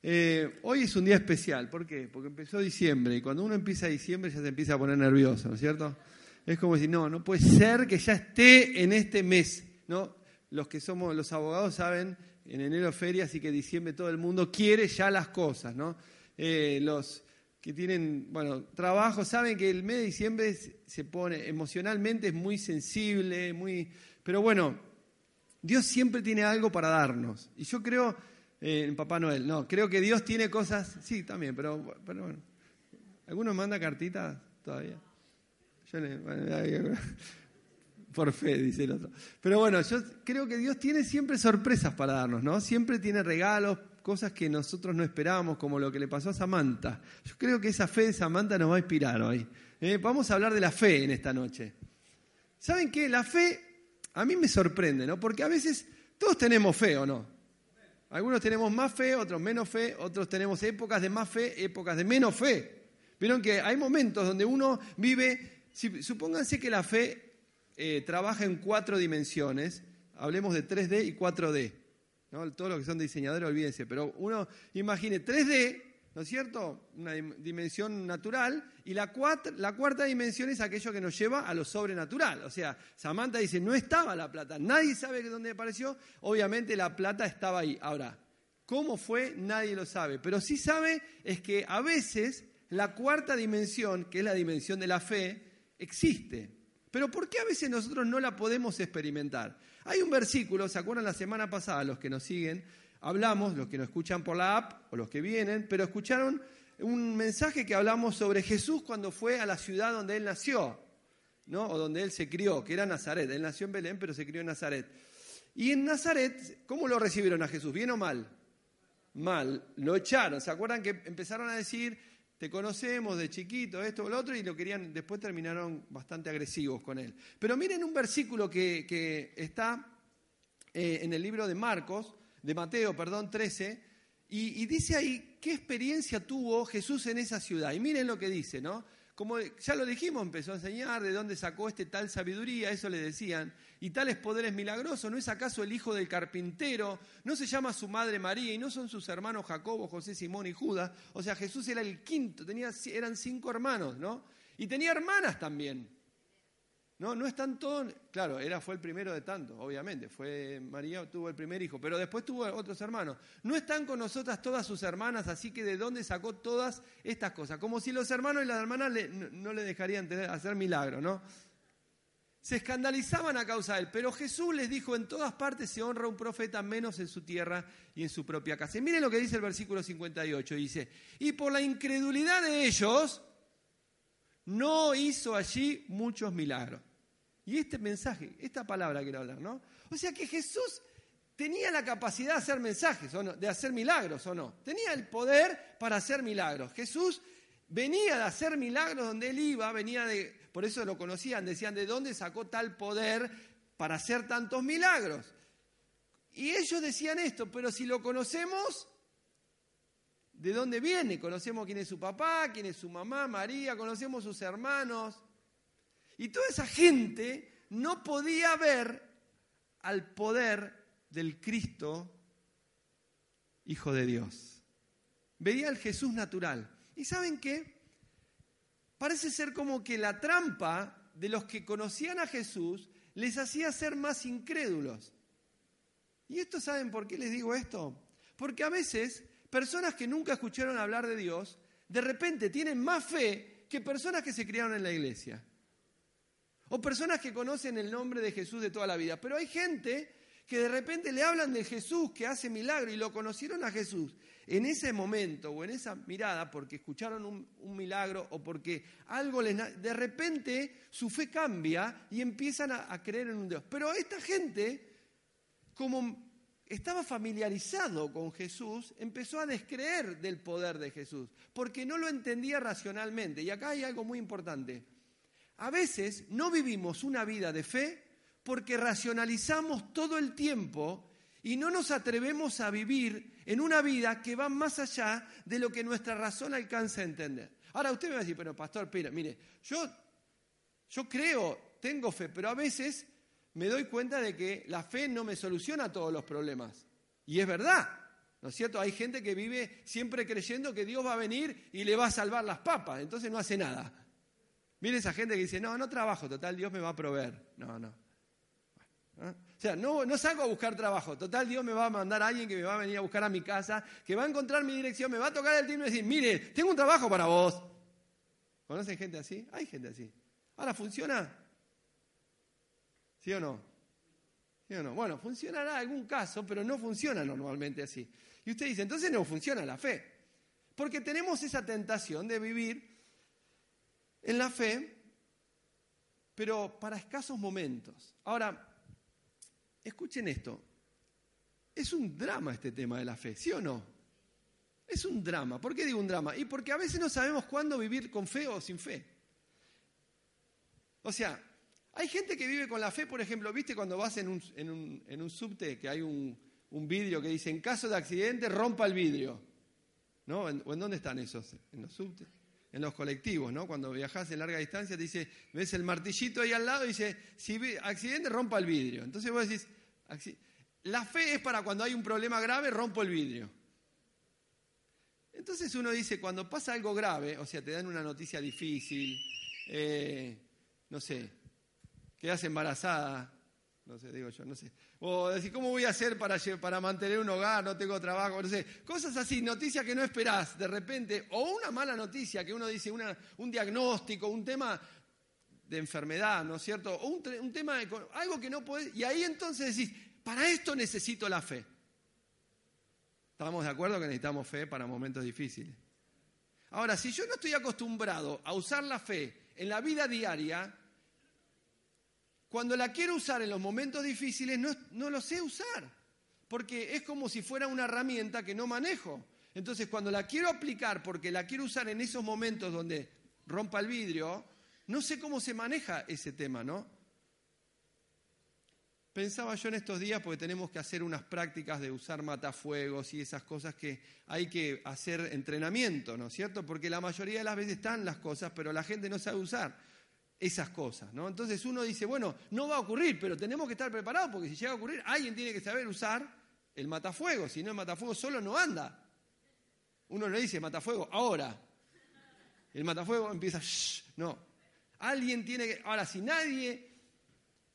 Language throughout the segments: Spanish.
Eh, hoy es un día especial, ¿por qué? Porque empezó diciembre y cuando uno empieza diciembre ya se empieza a poner nervioso, ¿no es cierto? Es como decir, no, no puede ser que ya esté en este mes, ¿no? Los que somos los abogados saben, en enero feria, así que diciembre todo el mundo quiere ya las cosas, ¿no? Eh, los que tienen, bueno, trabajo saben que el mes de diciembre se pone, emocionalmente es muy sensible, muy, pero bueno, Dios siempre tiene algo para darnos. Y yo creo eh, en Papá Noel. No, creo que Dios tiene cosas, sí, también, pero, pero bueno. ¿Alguno manda cartitas todavía? Por fe, dice el otro. Pero bueno, yo creo que Dios tiene siempre sorpresas para darnos, ¿no? Siempre tiene regalos, cosas que nosotros no esperábamos, como lo que le pasó a Samantha. Yo creo que esa fe de Samantha nos va a inspirar hoy. Eh, vamos a hablar de la fe en esta noche. ¿Saben qué? La fe a mí me sorprende, ¿no? Porque a veces todos tenemos fe, ¿o no? Algunos tenemos más fe, otros menos fe, otros tenemos épocas de más fe, épocas de menos fe. Vieron que hay momentos donde uno vive, supónganse que la fe eh, trabaja en cuatro dimensiones, hablemos de 3D y 4D. ¿no? Todos los que son diseñadores, olvídense, pero uno imagine 3D, ¿no es cierto? Una dimensión natural, y la, la cuarta dimensión es aquello que nos lleva a lo sobrenatural. O sea, Samantha dice, no estaba la plata, nadie sabe dónde apareció, obviamente la plata estaba ahí. Ahora, ¿cómo fue? Nadie lo sabe, pero sí sabe es que a veces la cuarta dimensión, que es la dimensión de la fe, existe. Pero ¿por qué a veces nosotros no la podemos experimentar? Hay un versículo, ¿se acuerdan la semana pasada los que nos siguen? Hablamos, los que nos escuchan por la app o los que vienen, pero escucharon un mensaje que hablamos sobre Jesús cuando fue a la ciudad donde él nació, ¿no? o donde él se crió, que era Nazaret. Él nació en Belén, pero se crió en Nazaret. Y en Nazaret, ¿cómo lo recibieron a Jesús? ¿Bien o mal? Mal. Lo echaron. ¿Se acuerdan que empezaron a decir, te conocemos de chiquito, esto o lo otro, y lo querían, después terminaron bastante agresivos con él. Pero miren un versículo que, está eh, en el libro de Marcos, de Mateo, perdón, 13, y, dice ahí qué experiencia tuvo Jesús en esa ciudad. Y miren lo que dice, ¿no? Como ya lo dijimos, empezó a enseñar de dónde sacó este tal sabiduría, eso le decían, y tales poderes milagrosos, ¿no es acaso el hijo del carpintero? ¿No se llama su madre María y no son sus hermanos Jacobo, José, Simón y Judas? O sea, Jesús era el quinto, tenía, eran cinco hermanos, ¿no? Y tenía hermanas también. No, no están todos, claro, era, fue el primero de tantos, obviamente, fue María tuvo el primer hijo, pero después tuvo otros hermanos. No están con nosotras todas sus hermanas, así que de dónde sacó todas estas cosas, como si los hermanos y las hermanas no, le dejarían hacer milagros, ¿no? Se escandalizaban a causa de él, pero Jesús les dijo, en todas partes se honra un profeta menos en su tierra y en su propia casa. Y miren lo que dice el versículo 58, dice, y por la incredulidad de ellos, no hizo allí muchos milagros. Y este mensaje, esta palabra quiero hablar, ¿no? O sea que Jesús tenía la capacidad de hacer mensajes, ¿o no? de hacer milagros, ¿o no? Tenía el poder para hacer milagros. Jesús venía de hacer milagros donde él iba, venía de, por eso lo conocían, decían, ¿de dónde sacó tal poder para hacer tantos milagros? Y ellos decían esto, pero si lo conocemos, ¿de dónde viene? Conocemos quién es su papá, quién es su mamá, María, conocemos sus hermanos. Y toda esa gente no podía ver al poder del Cristo, Hijo de Dios. Veía al Jesús natural. ¿Y saben qué? Parece ser como que la trampa de los que conocían a Jesús les hacía ser más incrédulos. ¿Y esto saben por qué les digo esto? Porque a veces personas que nunca escucharon hablar de Dios, de repente tienen más fe que personas que se criaron en la iglesia. O personas que conocen el nombre de Jesús de toda la vida. Pero hay gente que de repente le hablan de Jesús, que hace milagro, y lo conocieron a Jesús en ese momento o en esa mirada porque escucharon un, milagro o porque algo les... De repente su fe cambia y empiezan a, a creer en un Dios. Pero esta gente, como estaba familiarizado con Jesús, empezó a descreer del poder de Jesús, porque no lo entendía racionalmente. Y acá hay algo muy importante. A veces no vivimos una vida de fe porque racionalizamos todo el tiempo y no nos atrevemos a vivir en una vida que va más allá de lo que nuestra razón alcanza a entender. Ahora usted me va a decir, pero pastor, mire, yo, yo creo, tengo fe, pero a veces me doy cuenta de que la fe no me soluciona todos los problemas. Y es verdad, ¿no es cierto? Hay gente que vive siempre creyendo que Dios va a venir y le va a salvar las papas, entonces no hace nada. Mire esa gente que dice, no, no trabajo, total, Dios me va a proveer. No, no. O sea, no, no salgo a buscar trabajo, total, Dios me va a mandar a alguien que me va a venir a buscar a mi casa, que va a encontrar mi dirección, me va a tocar el timbre y decir, mire, tengo un trabajo para vos. ¿Conocen gente así? Hay gente así. Ahora, ¿funciona? ¿Sí o no? ¿Sí o no? Bueno, funcionará algún caso, pero no funciona normalmente así. Y usted dice, entonces no funciona la fe. Porque tenemos esa tentación de vivir en la fe, pero para escasos momentos. Ahora, escuchen esto. Es un drama este tema de la fe, ¿sí o no? Es un drama. ¿Por qué digo un drama? Y porque a veces no sabemos cuándo vivir con fe o sin fe. O sea, hay gente que vive con la fe, por ejemplo, ¿viste cuando vas en un, en un, subte que hay un, vidrio que dice, en caso de accidente, rompa el vidrio? ¿No? ¿O en dónde están esos? En los subtes. En los colectivos, ¿no? Cuando viajas en larga distancia, te dice, ves el martillito ahí al lado y dice, si accidente, rompa el vidrio. Entonces vos decís, la fe es para cuando hay un problema grave, rompo el vidrio. Entonces uno dice, cuando pasa algo grave, o sea, te dan una noticia difícil, eh, no sé, quedas embarazada, no sé, digo yo, no sé. O decir, ¿cómo voy a hacer para, para mantener un hogar? No tengo trabajo, no sé. Cosas así, noticias que no esperás de repente, o una mala noticia que uno dice, una, un diagnóstico, un tema de enfermedad, ¿no es cierto? O un, un tema de algo que no puedes. Y ahí entonces decís, para esto necesito la fe. ¿Estamos de acuerdo que necesitamos fe para momentos difíciles? Ahora, si yo no estoy acostumbrado a usar la fe en la vida diaria, cuando la quiero usar en los momentos difíciles, no, no lo sé usar, porque es como si fuera una herramienta que no manejo. Entonces, cuando la quiero aplicar, porque la quiero usar en esos momentos donde rompa el vidrio, no sé cómo se maneja ese tema, ¿no? Pensaba yo en estos días, porque tenemos que hacer unas prácticas de usar matafuegos y esas cosas que hay que hacer entrenamiento, ¿no es cierto? Porque la mayoría de las veces están las cosas, pero la gente no sabe usar esas cosas, ¿no? Entonces uno dice, bueno, no va a ocurrir, pero tenemos que estar preparados porque si llega a ocurrir, alguien tiene que saber usar el matafuego, si no el matafuego solo no anda. Uno le dice matafuego ahora. El matafuego empieza, no. Alguien tiene que, ahora si nadie,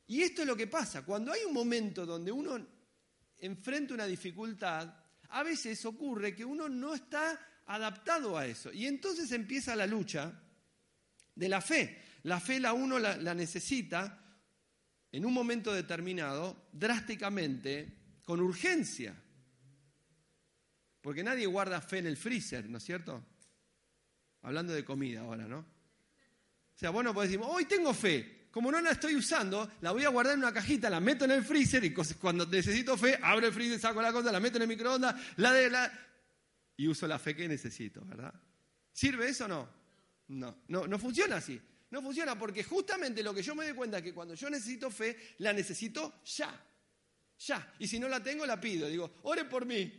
y esto es lo que pasa, cuando hay un momento donde uno enfrenta una dificultad, a veces ocurre que uno no está adaptado a eso. Y entonces empieza la lucha de la fe. La fe la uno la, necesita en un momento determinado, drásticamente, con urgencia. Porque nadie guarda fe en el freezer, ¿no es cierto? Hablando de comida ahora, ¿no? O sea, bueno, pues decimos, hoy tengo fe. Como no la estoy usando, la voy a guardar en una cajita, la meto en el freezer y cuando necesito fe, abro el freezer, saco la cosa, la meto en el microondas, la de la... y uso la fe que necesito, ¿verdad? ¿Sirve eso o no? No, no, no funciona así. No funciona porque justamente lo que yo me doy cuenta es que cuando yo necesito fe, la necesito ya. Ya. Y si no la tengo, la pido. Digo, ore por mí,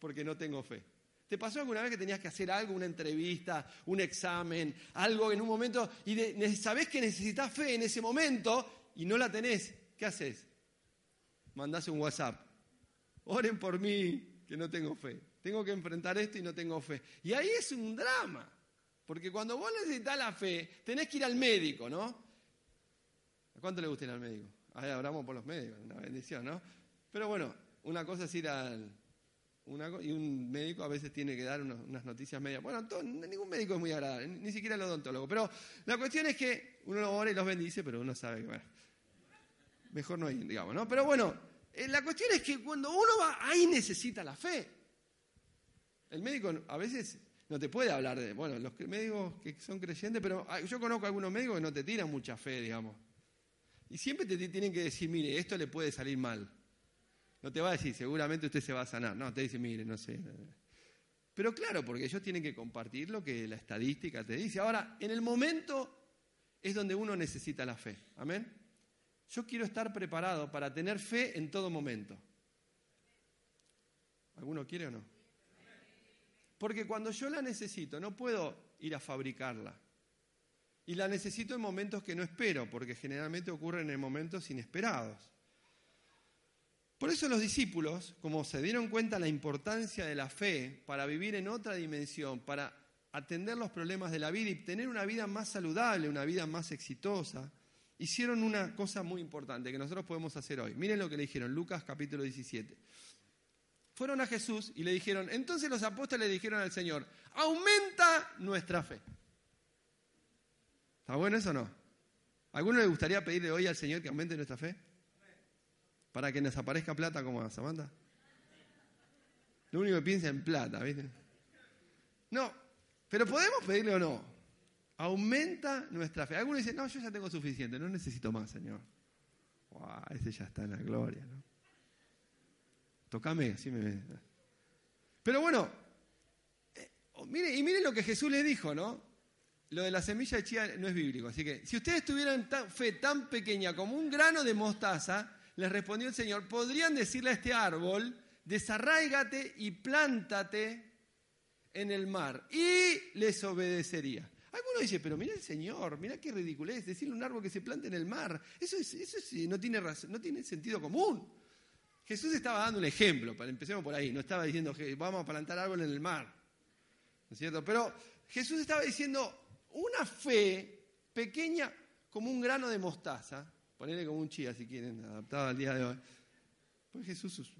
porque no tengo fe. ¿Te pasó alguna vez que tenías que hacer algo, una entrevista, un examen, algo en un momento, y sabés que necesitas fe en ese momento y no la tenés? ¿Qué haces? Mandás un WhatsApp. Oren por mí, que no tengo fe. Tengo que enfrentar esto y no tengo fe. Y ahí es un drama. Porque cuando vos necesitas la fe, tenés que ir al médico, ¿no? ¿A cuánto le gusta ir al médico? Ahí hablamos por los médicos, una bendición, ¿no? Pero bueno, una cosa es ir al... y un médico a veces tiene que dar unas noticias medias. Bueno, ningún médico es muy agradable, ni siquiera el odontólogo. Pero la cuestión es que uno lo ora y los bendice, pero uno sabe que, bueno, mejor no ir, digamos, ¿no? Pero bueno, eh, la cuestión es que cuando uno va, ahí necesita la fe. El médico a veces no te puede hablar de, bueno, los médicos que son creyentes, pero yo conozco algunos médicos que no te tiran mucha fe, digamos. Y siempre te tienen que decir, mire, esto le puede salir mal. No te va a decir, seguramente usted se va a sanar. No, te dice, mire, no sé. Pero claro, porque ellos tienen que compartir lo que la estadística te dice. Ahora, en el momento es donde uno necesita la fe. Amén. Yo quiero estar preparado para tener fe en todo momento. ¿Alguno quiere o no? Porque cuando yo la necesito, no puedo ir a fabricarla. Y la necesito en momentos que no espero, porque generalmente ocurren en momentos inesperados. Por eso los discípulos, como se dieron cuenta la importancia de la fe para vivir en otra dimensión, para atender los problemas de la vida y tener una vida más saludable, una vida más exitosa, hicieron una cosa muy importante que nosotros podemos hacer hoy. Miren lo que le dijeron, Lucas capítulo 17. Fueron a Jesús y le dijeron, entonces los apóstoles le dijeron al Señor, aumenta nuestra fe. ¿Está bueno eso o no? ¿A ¿Alguno le gustaría pedirle hoy al Señor que aumente nuestra fe? Para que nos aparezca plata como a Samantha. Lo único que piensa en plata, ¿viste? No, pero podemos pedirle o no. Aumenta nuestra fe. Algunos dicen, no, yo ya tengo suficiente, no necesito más, Señor. Wow, ese ya está en la gloria, ¿no? Tócame, así me Pero bueno, eh, mire, y miren lo que Jesús le dijo, ¿no? Lo de la semilla de chía no es bíblico. Así que si ustedes tuvieran fe tan pequeña como un grano de mostaza, les respondió el Señor, podrían decirle a este árbol, desarráigate y plántate en el mar y les obedecería. Alguno dice, pero mira el Señor, mira qué ridiculez, decirle a un árbol que se plante en el mar. Eso, eso no, tiene no tiene sentido común. Jesús estaba dando un ejemplo, para, empecemos por ahí, no estaba diciendo que vamos a plantar árbol en el mar. ¿No es cierto? Pero Jesús estaba diciendo una fe pequeña como un grano de mostaza, ponerle como un chía si quieren, adaptado al día de hoy. Pues Jesús,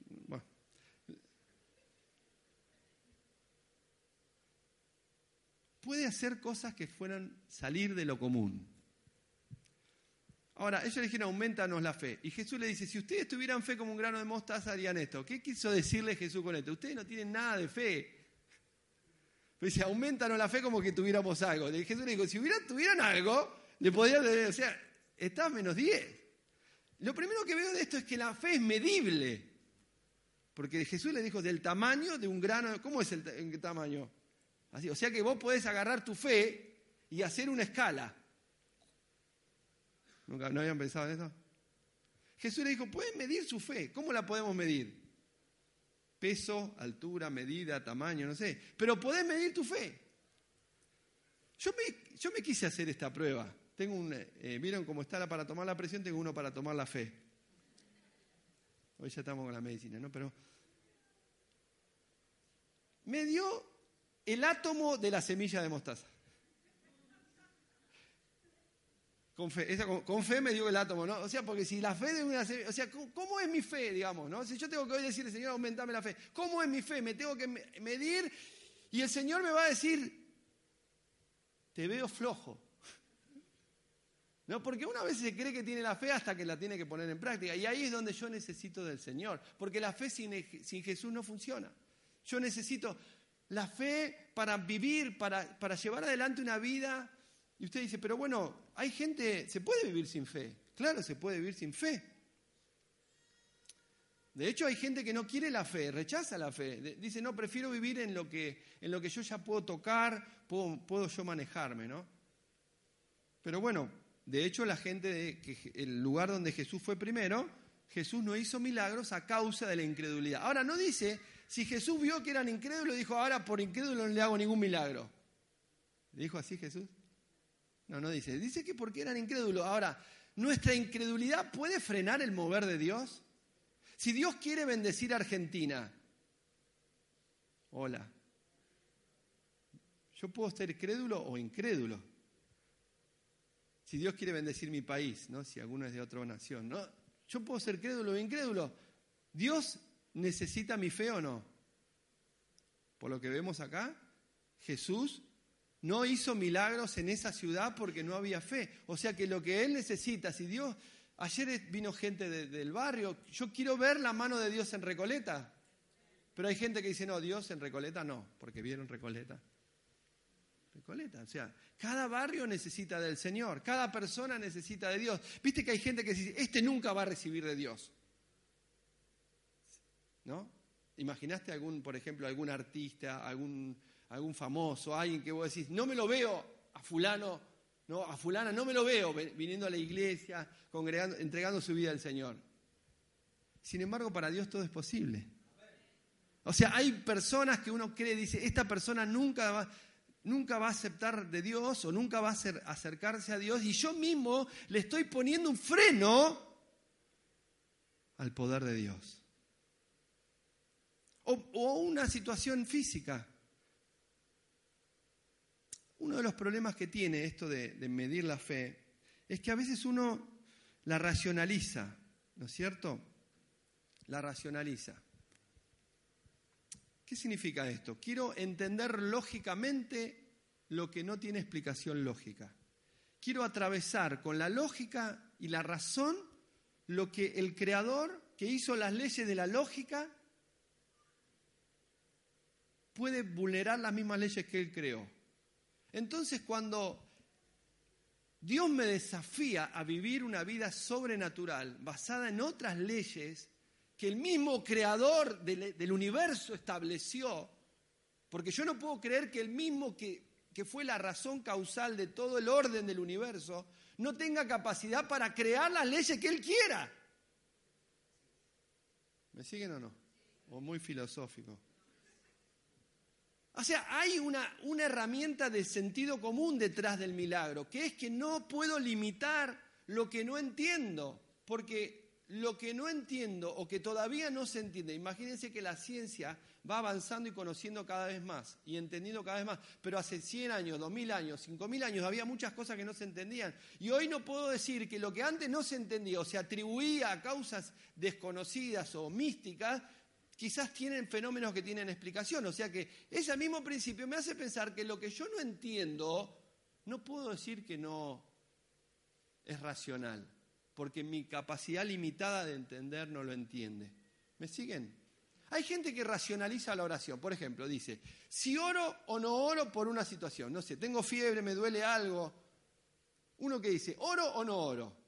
puede hacer cosas que fueran salir de lo común. Ahora, ellos le dijeron, aumentanos la fe. Y Jesús le dice, si ustedes tuvieran fe como un grano de mostaza, harían esto. ¿Qué quiso decirle Jesús con esto? Ustedes no tienen nada de fe. Pero dice, aumentanos la fe como que tuviéramos algo. Y Jesús le dijo, si hubieran, tuvieran algo, le podrían decir, o sea, está menos 10. Lo primero que veo de esto es que la fe es medible. Porque Jesús le dijo, del tamaño de un grano, ¿cómo es el tamaño? o sea que vos podés agarrar tu fe y hacer una escala. ¿Nunca, ¿No habían pensado en eso? Jesús le dijo, pueden medir su fe. ¿Cómo la podemos medir? Peso, altura, medida, tamaño, no sé. Pero podés medir tu fe. Yo me, yo me quise hacer esta prueba. Tengo un, eh, ¿Vieron cómo está la para tomar la presión? Tengo uno para tomar la fe. Hoy ya estamos con la medicina, ¿no? Pero me dio el átomo de la semilla de mostaza. Con fe, con, fe me dio el átomo, ¿no? O sea, porque si la fe de una o sea, ¿cómo, es mi fe, digamos, no? Si yo tengo que hoy decirle, Señor, aumentame la fe, ¿cómo es mi fe? Me tengo que medir y el Señor me va a decir, te veo flojo. ¿No? Porque una vez se cree que tiene la fe hasta que la tiene que poner en práctica. Y ahí es donde yo necesito del Señor. Porque la fe sin, sin Jesús no funciona. Yo necesito, la fe para vivir, para, para llevar adelante una vida. Y usted dice, pero bueno, hay gente, ¿se puede vivir sin fe? Claro, se puede vivir sin fe. De hecho, hay gente que no quiere la fe, rechaza la fe. Dice, no, prefiero vivir en lo que, en lo que yo ya puedo tocar, puedo, puedo yo manejarme, ¿no? Pero bueno, de hecho, la gente, de, que el lugar donde Jesús fue primero, Jesús no hizo milagros a causa de la incredulidad. Ahora, no dice si Jesús vio que eran incrédulos, dijo, ahora por incrédulo no le hago ningún milagro. ¿Dijo así Jesús? No, no dice. Dice que porque eran incrédulos. Ahora, ¿nuestra incredulidad puede frenar el mover de Dios? Si Dios quiere bendecir a Argentina, hola, yo puedo ser crédulo o incrédulo. Si Dios quiere bendecir mi país, ¿no? Si alguno es de otra nación, ¿no? Yo puedo ser crédulo o incrédulo. Dios necesita mi fe o no? Por lo que vemos acá, Jesús no hizo milagros en esa ciudad porque no había fe. O sea que lo que Él necesita, si Dios, ayer vino gente del barrio, yo quiero ver la mano de Dios en Recoleta. Pero hay gente que dice, no, Dios en Recoleta no, porque vieron Recoleta. Recoleta, o sea, cada barrio necesita del Señor, cada persona necesita de Dios. Viste que hay gente que dice, este nunca va a recibir de Dios. ¿no? ¿Imaginaste algún, por ejemplo, algún artista, algún, algún famoso, alguien que vos decís, no me lo veo a fulano, no, a fulana no me lo veo viniendo a la iglesia, congregando, entregando su vida al Señor? Sin embargo, para Dios todo es posible. O sea, hay personas que uno cree, dice, esta persona nunca va, nunca va a aceptar de Dios o nunca va a acercarse a Dios y yo mismo le estoy poniendo un freno al poder de Dios. O, una situación física. Uno de los problemas que tiene esto de, medir la fe es que a veces uno la racionaliza, ¿no es cierto? La racionaliza. ¿Qué significa esto? Quiero entender lógicamente lo que no tiene explicación lógica. Quiero atravesar con la lógica y la razón lo que el creador que hizo las leyes de la lógica puede vulnerar las mismas leyes que él creó. Entonces cuando Dios me desafía a vivir una vida sobrenatural basada en otras leyes, que el mismo creador del, universo estableció, porque yo no puedo creer que el mismo que, que fue la razón causal de todo el orden del universo no tenga capacidad para crear las leyes que él quiera. ¿Me siguen o no? O muy filosófico. O sea, hay una, una, herramienta de sentido común detrás del milagro, que es que no puedo limitar lo que no entiendo, porque lo que no entiendo o que todavía no se entiende, imagínense que la ciencia va avanzando y conociendo cada vez más y entendiendo cada vez más, pero hace 100 años, 2000 años, 5000 años había muchas cosas que no se entendían. Y hoy no puedo decir que lo que antes no se entendía o se atribuía a causas desconocidas o místicas, quizás tienen fenómenos que tienen explicación, o sea que ese mismo principio me hace pensar que lo que yo no entiendo, no puedo decir que no es racional porque mi capacidad limitada de entender no lo entiende. ¿Me siguen? Hay gente que racionaliza la oración. Por ejemplo, dice, si oro o no oro por una situación, no sé, tengo fiebre, me duele algo. Uno que dice, oro o no oro.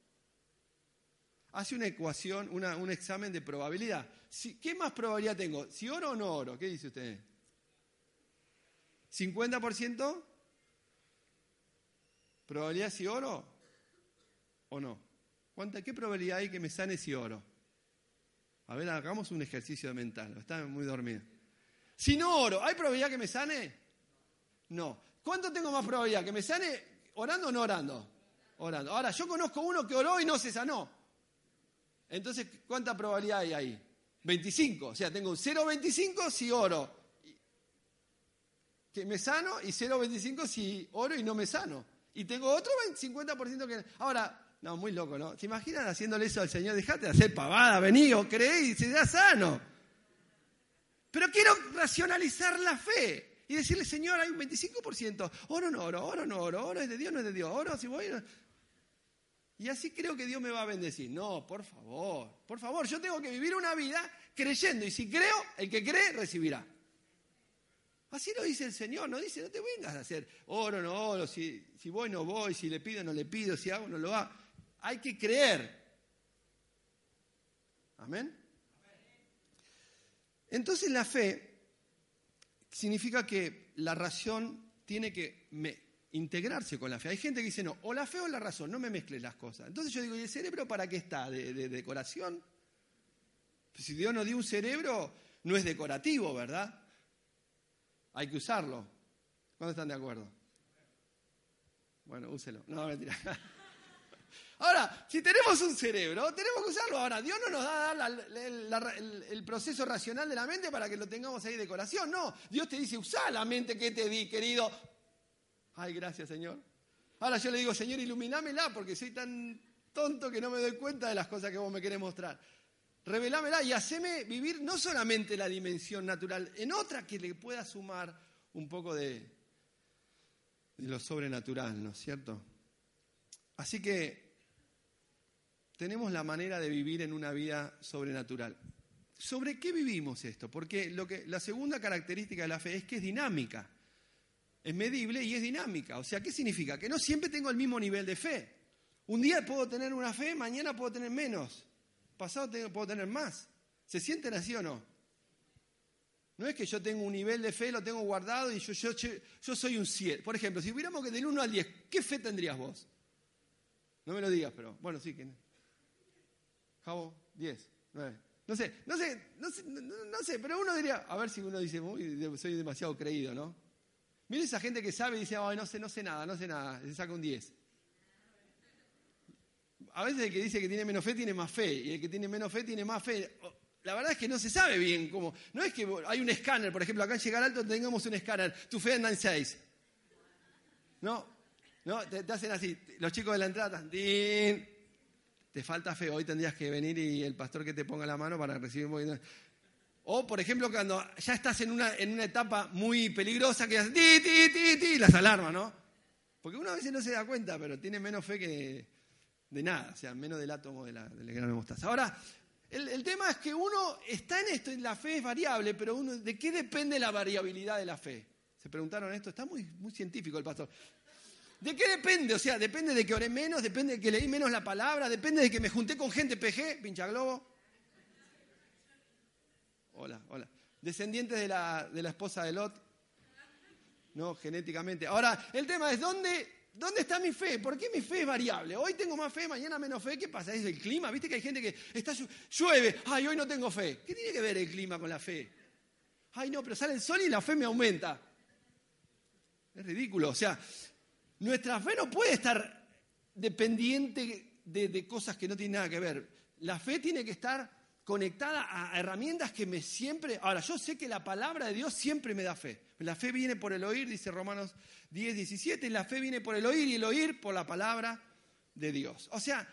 Hace una ecuación, un examen de probabilidad. ¿Qué más probabilidad tengo? ¿Si oro o no oro? ¿Qué dice usted? ¿50%? ¿Probabilidad si oro o no? ¿Cuánta, ¿Qué probabilidad hay que me sane si oro? A ver, hagamos un ejercicio mental. Está muy dormido. Si no oro, ¿hay probabilidad que me sane? No. ¿Cuánto tengo más probabilidad? ¿Que me sane orando o no orando? Orando. Ahora, yo conozco uno que oró y no se sanó. Entonces, ¿cuánta probabilidad hay ahí? 25. O sea, tengo un 0,25 si oro. Que me sano y 0,25 si oro y no me sano. Y tengo otro 50% que... Ahora, no, muy loco, ¿no? ¿Se imaginan haciéndole eso al Señor? Dejate de hacer pavada, vení o creí y se da sano. Pero quiero racionalizar la fe y decirle, Señor, hay un 25%. Oro no oro, oro no oro, oro es de Dios, no es de Dios, oro si voy. Y así creo que Dios me va a bendecir. No, por favor, por favor, yo tengo que vivir una vida creyendo y si creo, el que cree recibirá. Así lo dice el Señor, no dice, no te vengas a hacer oro, no oro, si, voy, no voy, si le pido, no le pido, si hago, no lo hago. Hay que creer. Amén. Entonces la fe significa que la razón tiene que integrarse con la fe. Hay gente que dice, no, o la fe o la razón, no me mezcles las cosas. Entonces yo digo, ¿y el cerebro para qué está? ¿De, decoración? Si Dios nos dio un cerebro, no es decorativo, ¿verdad? Hay que usarlo. ¿Cuándo están de acuerdo? Bueno, úselo. No, mentira. Ahora, si tenemos un cerebro, tenemos que usarlo. Ahora, Dios no nos da el, proceso racional de la mente para que lo tengamos ahí de decoración. No, Dios te dice, usa la mente que te di, querido. Ay, gracias, Señor. Ahora yo le digo, Señor, iluminámela porque soy tan tonto que no me doy cuenta de las cosas que vos me querés mostrar. Revelámela y haceme vivir no solamente la dimensión natural, en otra que le pueda sumar un poco de, de lo sobrenatural, ¿no es cierto? Así que tenemos la manera de vivir en una vida sobrenatural. ¿Sobre qué vivimos esto? Porque lo que, la segunda característica de la fe es que es dinámica. Es medible y es dinámica. O sea, ¿qué significa? Que no siempre tengo el mismo nivel de fe. Un día puedo tener una fe, mañana puedo tener menos. Pasado puedo tener más. ¿Se sienten así o no? No es que yo tengo un nivel de fe, lo tengo guardado y yo, soy un 7. Por ejemplo, si hubiéramos que del 1 al 10, ¿qué fe tendrías vos? No me lo digas, pero bueno, sí. que Jabo, 10, 9. No sé, no sé, no sé, no, sé, pero uno diría, a ver si uno dice, soy demasiado creído, ¿no? Mira esa gente que sabe y dice, Ay, no sé, no sé nada, no sé nada, se saca un 10. A veces el que dice que tiene menos fe tiene más fe, y el que tiene menos fe tiene más fe. La verdad es que no se sabe bien cómo. No es que hay un escáner, por ejemplo, acá en Llegar Alto tengamos un escáner, tu fe anda en 6. No, no, te, hacen así, los chicos de la entrada, ¡din! te falta fe, hoy tendrías que venir y el pastor que te ponga la mano para recibir un. O, por ejemplo, cuando ya estás en una, en una etapa muy peligrosa que haces ti, ti, ti, ti, las alarmas, ¿no? Porque uno a veces no se da cuenta, pero tiene menos fe que de nada, o sea, menos del átomo de la, del de mostaza. Ahora, el, el, tema es que uno está en esto, la fe es variable, pero uno, ¿de qué depende la variabilidad de la fe? ¿Se preguntaron esto? Está muy, muy científico el pastor. ¿De qué depende? O sea, depende de que oré menos, depende de que leí menos la palabra, depende de que me junté con gente PG, pincha globo. Hola, hola. Descendientes de la, de la esposa de Lot. No, genéticamente. Ahora, el tema es, ¿dónde, ¿dónde está mi fe? ¿Por qué mi fe es variable? Hoy tengo más fe, mañana menos fe. ¿Qué pasa? ¿Es el clima? ¿Viste que hay gente que está llueve? Ay, hoy no tengo fe. ¿Qué tiene que ver el clima con la fe? Ay, no, pero sale el sol y la fe me aumenta. Es ridículo. O sea, nuestra fe no puede estar dependiente de, cosas que no tienen nada que ver. La fe tiene que estar conectada a herramientas que me siempre... Ahora, yo sé que la palabra de Dios siempre me da fe. La fe viene por el oír, dice Romanos 10, 17, y la fe viene por el oír y el oír por la palabra de Dios. O sea,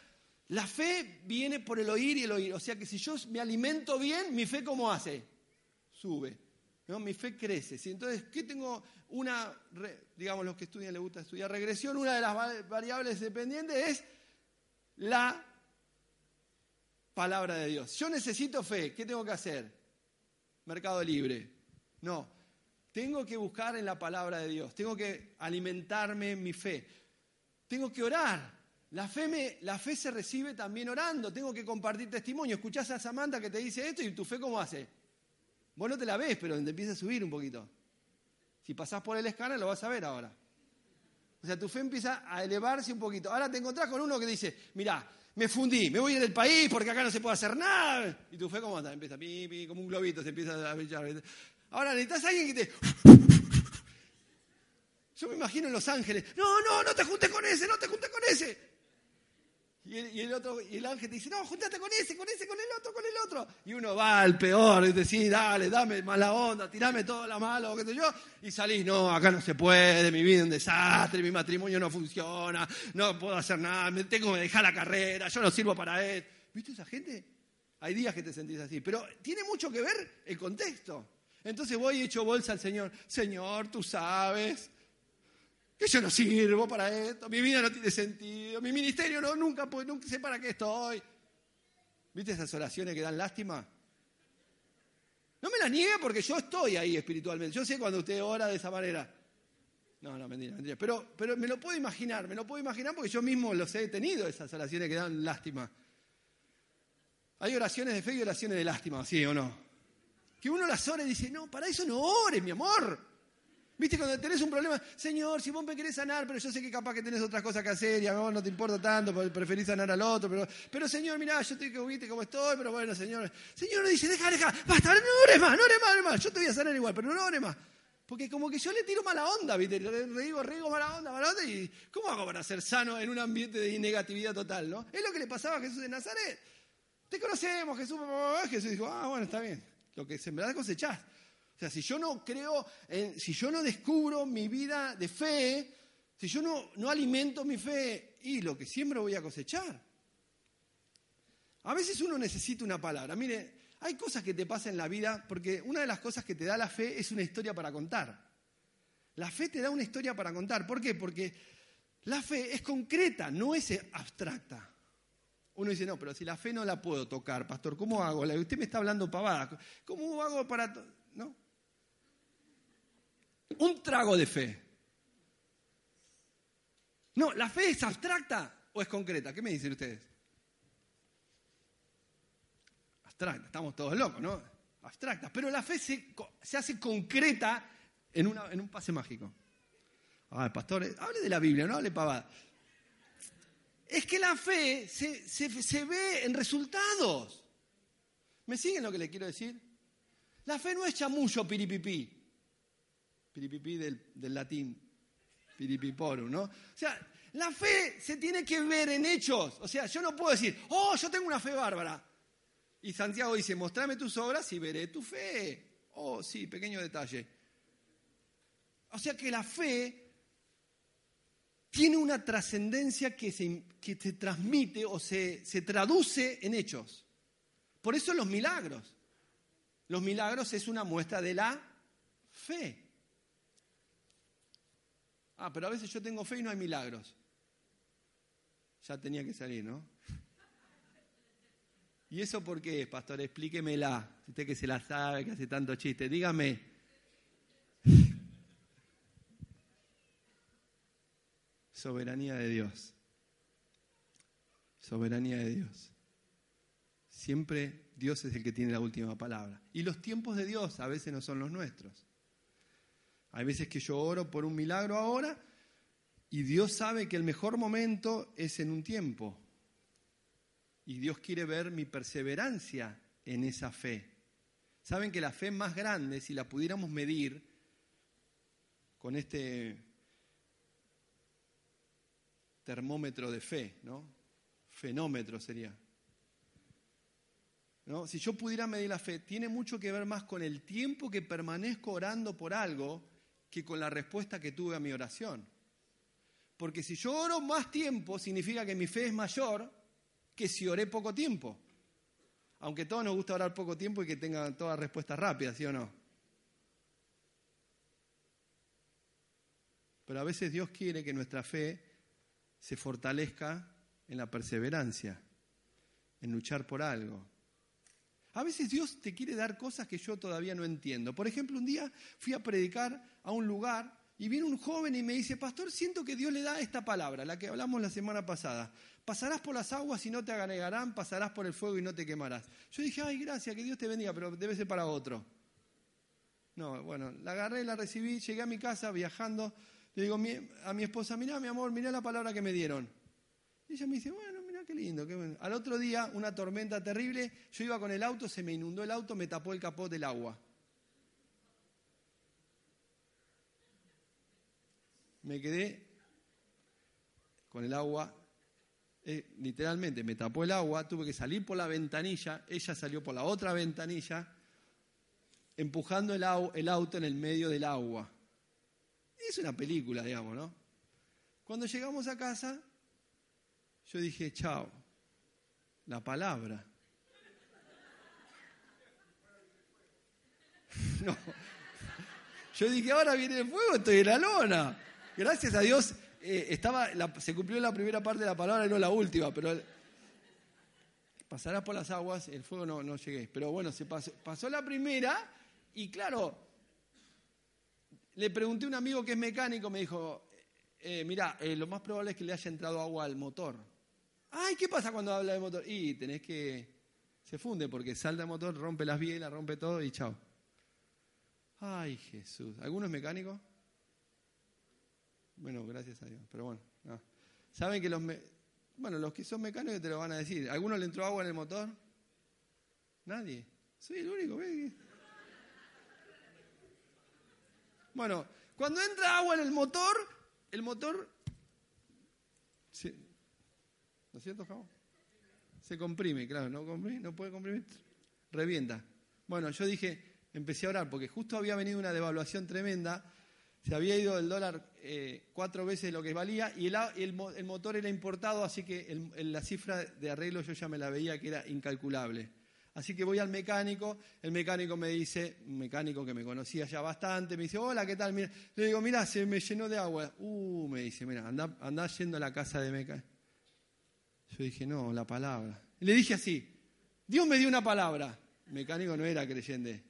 la fe viene por el oír y el oír. O sea que si yo me alimento bien, mi fe ¿cómo hace? Sube. Mi fe crece. Entonces, ¿qué tengo? Una, digamos, los que estudian les gusta estudiar regresión, una de las variables dependientes es la palabra de Dios. Yo necesito fe, ¿qué tengo que hacer? Mercado libre. No, tengo que buscar en la palabra de Dios, tengo que alimentarme en mi fe, tengo que orar. La fe, me, la fe se recibe también orando, tengo que compartir testimonio. Escuchás a Samantha que te dice esto y tu fe cómo hace. Vos no te la ves, pero te empieza a subir un poquito. Si pasás por el escáner lo vas a ver ahora. O sea, tu fe empieza a elevarse un poquito. Ahora te encontrás con uno que dice, mira, me fundí, me voy del país porque acá no se puede hacer nada. Y tu fe, ¿cómo anda? Empieza, pi, como un globito, se empieza a brillar. Ahora necesitas a alguien que te... Yo me imagino en Los Ángeles, no, no, no te juntes con ese, no te juntes con ese. Y el, otro, y el ángel te dice, no, juntate con ese, con ese, con el otro, con el otro. Y uno va al peor, y dice, sí, dale, dame mala onda, tirame todo la malo, qué sé yo. Y salís, no, acá no se puede, mi vida es un desastre, mi matrimonio no funciona, no puedo hacer nada, me tengo que dejar la carrera, yo no sirvo para él. ¿Viste esa gente? Hay días que te sentís así, pero tiene mucho que ver el contexto. Entonces voy y echo bolsa al Señor. Señor, tú sabes que yo no sirvo para esto, mi vida no tiene sentido, mi ministerio no, nunca, pues, nunca sé para qué estoy. ¿Viste esas oraciones que dan lástima? No me las niegue porque yo estoy ahí espiritualmente. Yo sé cuando usted ora de esa manera. No, no, mentira, mentira. Pero, pero me lo puedo imaginar, me lo puedo imaginar porque yo mismo los he tenido, esas oraciones que dan lástima. Hay oraciones de fe y oraciones de lástima, ¿sí o no? Que uno las ora y dice, no, para eso no ores, mi amor. Viste, cuando tenés un problema, Señor, si vos me querés sanar, pero yo sé que capaz que tenés otras cosas que hacer y a vos no te importa tanto, preferís sanar al otro, pero, pero Señor, mirá, yo estoy que viste cómo estoy, pero bueno, Señor. Señor dice, deja, deja, basta, no ores más, no ores más, no ores más, yo te voy a sanar igual, pero no ores más. Porque como que yo le tiro mala onda, ¿viste? Le digo, riego mala onda, mala onda, y ¿cómo hago para ser sano en un ambiente de negatividad total, no? Es lo que le pasaba a Jesús de Nazaret. Te conocemos, Jesús, Jesús dijo, ah, verdad está bien. Lo que verdad cosechás sea, si yo no creo, si yo no descubro mi vida de fe, si yo no, no alimento mi fe, y lo que siempre voy a cosechar. A veces uno necesita una palabra. Mire, hay cosas que te pasan en la vida, porque una de las cosas que te da la fe es una historia para contar. La fe te da una historia para contar. ¿Por qué? Porque la fe es concreta, no es abstracta. Uno dice, no, pero si la fe no la puedo tocar, pastor, ¿cómo hago? Usted me está hablando pavada. ¿Cómo hago para.? ¿No? Un trago de fe. No, ¿la fe es abstracta o es concreta? ¿Qué me dicen ustedes? Abstracta, estamos todos locos, ¿no? abstractas, pero la fe se, se hace concreta en, una, en un pase mágico. Ah, pastor, eh, hable de la Biblia, no hable pavada. Es que la fe se, se, ve en resultados. ¿Me siguen lo que le quiero decir? La fe no es chamullo piripipí. Piripipí del, del latín, piripiporum, ¿no? O sea, la fe se tiene que ver en hechos. O sea, yo no puedo decir, oh, yo tengo una fe bárbara. Y Santiago dice, mostrame tus obras y veré tu fe. Oh, sí, pequeño detalle. O sea que la fe tiene una trascendencia que se, que se transmite o se, se traduce en hechos. Por eso los milagros. Los milagros es una muestra de la fe. Ah, pero a veces yo tengo fe y no hay milagros. Ya tenía que salir, ¿no? ¿Y eso por qué es, pastor? Explíquemela. Usted que se la sabe, que hace tanto chiste. Dígame. Soberanía de Dios. Soberanía de Dios. Siempre Dios es el que tiene la última palabra. Y los tiempos de Dios a veces no son los nuestros. Hay veces que yo oro por un milagro ahora y Dios sabe que el mejor momento es en un tiempo. Y Dios quiere ver mi perseverancia en esa fe. Saben que la fe más grande, si la pudiéramos medir con este termómetro de fe, ¿no? Fenómetro sería. ¿No? Si yo pudiera medir la fe, tiene mucho que ver más con el tiempo que permanezco orando por algo que con la respuesta que tuve a mi oración. Porque si yo oro más tiempo, significa que mi fe es mayor que si oré poco tiempo. Aunque a todos nos gusta orar poco tiempo y que tengan todas respuestas rápidas, ¿sí o no? Pero a veces Dios quiere que nuestra fe se fortalezca en la perseverancia, en luchar por algo. A veces Dios te quiere dar cosas que yo todavía no entiendo. Por ejemplo, un día fui a predicar a un lugar y viene un joven y me dice, pastor, siento que Dios le da esta palabra, la que hablamos la semana pasada. Pasarás por las aguas y no te agregarán, pasarás por el fuego y no te quemarás. Yo dije, ay, gracias, que Dios te bendiga, pero debe ser para otro. No, bueno, la agarré, la recibí, llegué a mi casa viajando, le digo a mi esposa, mira mi amor, mira la palabra que me dieron. Y ella me dice, bueno, qué lindo, qué bueno. Al otro día, una tormenta terrible, yo iba con el auto, se me inundó el auto, me tapó el capó del agua. me quedé con el agua, eh, literalmente me tapó el agua, tuve que salir por la ventanilla, ella salió por la otra ventanilla, empujando el, el auto en el medio del agua. Es una película, digamos, ¿no? Cuando llegamos a casa, yo dije, chao, la palabra. No. Yo dije, ahora viene el fuego, estoy en la lona gracias a Dios eh, estaba, se cumplió la primera parte de la palabra y no la última, pero pasarás por las aguas, el fuego no, no llegué. Pero bueno, se pasó, pasó la primera y claro, le pregunté a un amigo que es mecánico, me dijo, eh, mira, eh, lo más probable es que le haya entrado agua al motor. Ay, ¿qué pasa cuando habla de motor? Y tenés que. Se funde porque salta el motor, rompe las bielas, rompe todo y chao. Ay, Jesús. ¿Alguno es mecánico? Bueno, gracias a Dios. Pero bueno, no. Saben que los. Me... Bueno, los que son mecánicos te lo van a decir. ¿Alguno le entró agua en el motor? Nadie. Soy el único. ¿ves? Bueno, cuando entra agua en el motor, el motor. 200 gramos. Se comprime, claro, no, puede comprimir. Revienta. Bueno, yo dije, empecé a orar porque justo había venido una devaluación tremenda. Se había ido el dólar eh, cuatro veces lo que valía y el, motor era importado, así que el, la cifra de arreglo yo ya me la veía que era incalculable. Así que voy al mecánico, el mecánico me dice, un mecánico que me conocía ya bastante, me dice, hola, ¿qué tal? Le digo, mira, se me llenó de agua. Uh, me dice, mira, anda, anda yendo a la casa de mecánico. Yo dije, no, la palabra. Le dije así, Dios me dio una palabra. Mecánico no era creyente.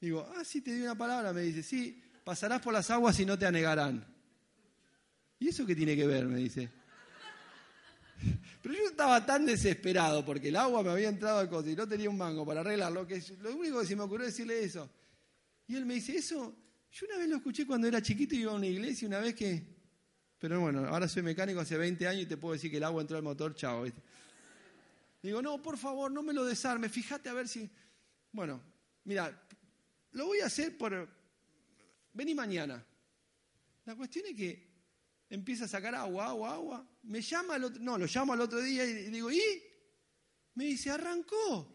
Digo, ah, sí, te dio una palabra. Me dice, sí, pasarás por las aguas y no te anegarán. ¿Y eso qué tiene que ver? Me dice. Pero yo estaba tan desesperado porque el agua me había entrado al coche y no tenía un mango para arreglarlo, que lo único que se me ocurrió decirle eso. Y él me dice, eso, yo una vez lo escuché cuando era chiquito y iba a una iglesia, una vez que... Pero bueno, ahora soy mecánico hace 20 años y te puedo decir que el agua entró al motor, chao. Digo, no, por favor, no me lo desarme, fíjate a ver si... Bueno, mira, lo voy a hacer por... Vení mañana. La cuestión es que empieza a sacar agua, agua, agua. Me llama el otro, no, lo llamo al otro día y digo, ¿y? Me dice, arrancó.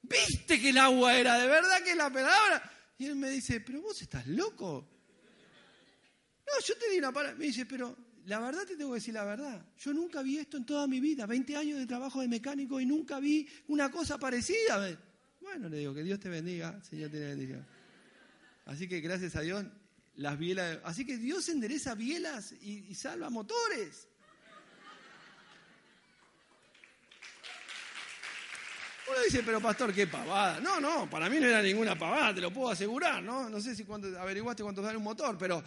¿Viste que el agua era? ¿De verdad que la palabra? Y él me dice, pero vos estás loco. No, yo te di una palabra. Me dice, pero la verdad te tengo que decir la verdad. Yo nunca vi esto en toda mi vida. 20 años de trabajo de mecánico y nunca vi una cosa parecida. Bueno, le digo, que Dios te bendiga. Señor, te bendiga. Así que gracias a Dios, las bielas. Así que Dios endereza bielas y, salva motores. Uno dice, pero pastor, qué pavada. No, no, para mí no era ninguna pavada, te lo puedo asegurar, ¿no? No sé si averiguaste cuánto sale un motor, pero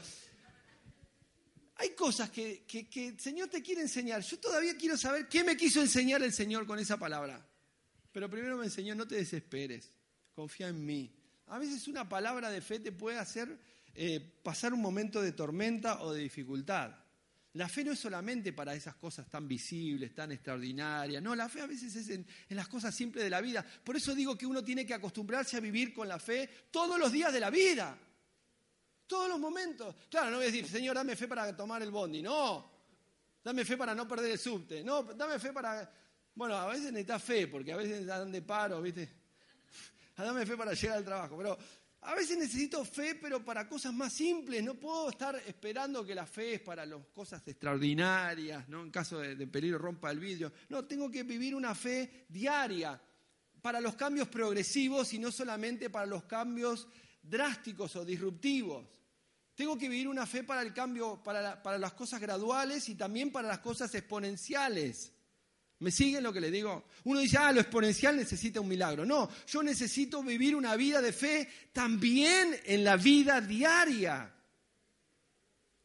hay cosas que, el Señor te quiere enseñar. Yo todavía quiero saber qué me quiso enseñar el Señor con esa palabra. Pero primero me enseñó, no te desesperes, confía en mí. A veces una palabra de fe te puede hacer eh, pasar un momento de tormenta o de dificultad. La fe no es solamente para esas cosas tan visibles, tan extraordinarias. No, la fe a veces es en, las cosas simples de la vida. Por eso digo que uno tiene que acostumbrarse a vivir con la fe todos los días de la vida. Todos los momentos. Claro, no voy a decir, Señor, dame fe para tomar el bondi. No. Dame fe para no perder el subte. No, dame fe para... Bueno, a veces necesitas fe, porque a veces dan de paro, ¿viste? Dame fe para llegar al trabajo. Pero a veces necesito fe, pero para cosas más simples. No puedo estar esperando que la fe es para las cosas extraordinarias, ¿no? En caso de, de peligro rompa el vidrio. No, tengo que vivir una fe diaria para los cambios progresivos y no solamente para los cambios drásticos o disruptivos. Tengo que vivir una fe para el cambio, para, para las cosas graduales y también para las cosas exponenciales. ¿Me siguen lo que le digo? Uno dice, ah, lo exponencial necesita un milagro. No, yo necesito vivir una vida de fe también en la vida diaria.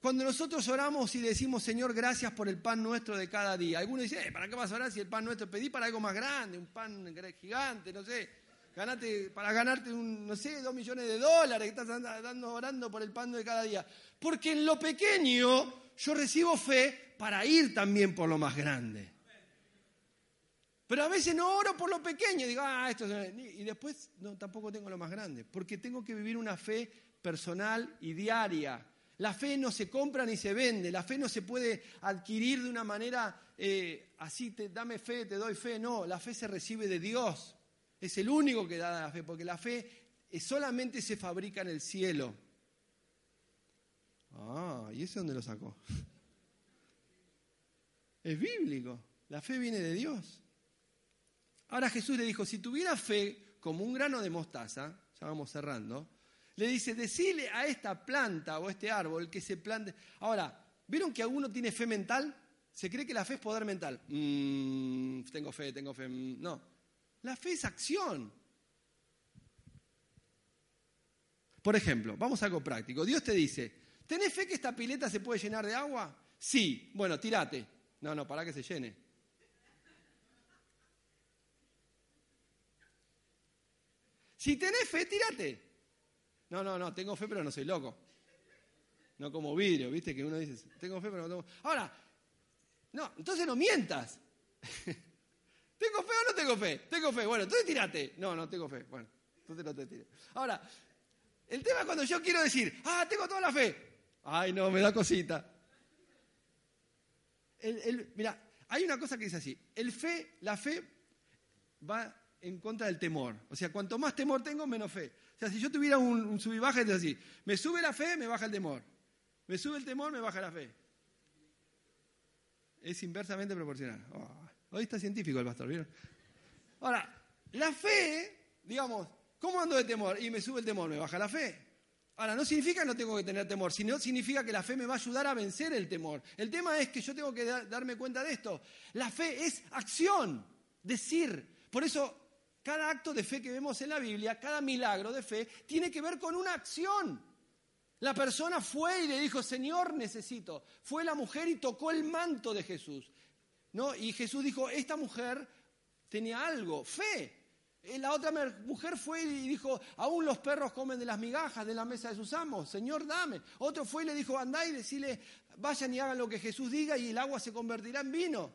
Cuando nosotros oramos y decimos, Señor, gracias por el pan nuestro de cada día. Algunos dicen, eh, ¿para qué vas a orar si el pan nuestro pedí para algo más grande, un pan gigante, no sé? Ganate, para ganarte, un, no sé, dos millones de dólares que estás dando, orando por el pan de cada día. Porque en lo pequeño yo recibo fe para ir también por lo más grande. Pero a veces no oro por lo pequeño, digo, ah, esto Y después no, tampoco tengo lo más grande, porque tengo que vivir una fe personal y diaria. La fe no se compra ni se vende, la fe no se puede adquirir de una manera eh, así, dame fe, te doy fe, no, la fe se recibe de Dios. Es el único que da la fe, porque la fe solamente se fabrica en el cielo. Ah, ¿y eso dónde lo sacó? Es bíblico, la fe viene de Dios. Ahora Jesús le dijo, si tuviera fe como un grano de mostaza, ya vamos cerrando, le dice, decile a esta planta o a este árbol que se plante. Ahora, ¿vieron que alguno tiene fe mental? Se cree que la fe es poder mental. Mm, tengo fe, tengo fe. Mm, no, la fe es acción. Por ejemplo, vamos a algo práctico. Dios te dice, ¿tenés fe que esta pileta se puede llenar de agua? Sí, bueno, tírate. No, no, para que se llene. Si tenés fe, tírate. No, no, no, tengo fe, pero no soy loco. No como vidrio, ¿viste? Que uno dice, tengo fe, pero no tengo. Ahora, no, entonces no mientas. ¿Tengo fe o no tengo fe? Tengo fe. Bueno, entonces tírate. No, no tengo fe. Bueno, entonces no te tires. Ahora, el tema es cuando yo quiero decir, ah, tengo toda la fe. Ay, no, me da cosita. mira, hay una cosa que dice así. El fe, la fe va en contra del temor. O sea, cuanto más temor tengo, menos fe. O sea, si yo tuviera un, un sub es así. Me sube la fe, me baja el temor. Me sube el temor, me baja la fe. Es inversamente proporcional. Oh, hoy está científico el pastor, ¿vieron? Ahora, la fe, digamos, ¿cómo ando de temor? Y me sube el temor, me baja la fe. Ahora, no significa que no tengo que tener temor, sino significa que la fe me va a ayudar a vencer el temor. El tema es que yo tengo que darme cuenta de esto. La fe es acción, decir. Por eso cada acto de fe que vemos en la Biblia, cada milagro de fe, tiene que ver con una acción. La persona fue y le dijo, Señor, necesito. Fue la mujer y tocó el manto de Jesús. Y Jesús dijo, esta mujer tenía algo, fe. La otra mujer fue y dijo, aún los perros comen de las migajas de la mesa de sus amos, Señor, dame. Otro fue y le dijo, andá y decirle, vayan y hagan lo que Jesús diga y el agua se convertirá en vino.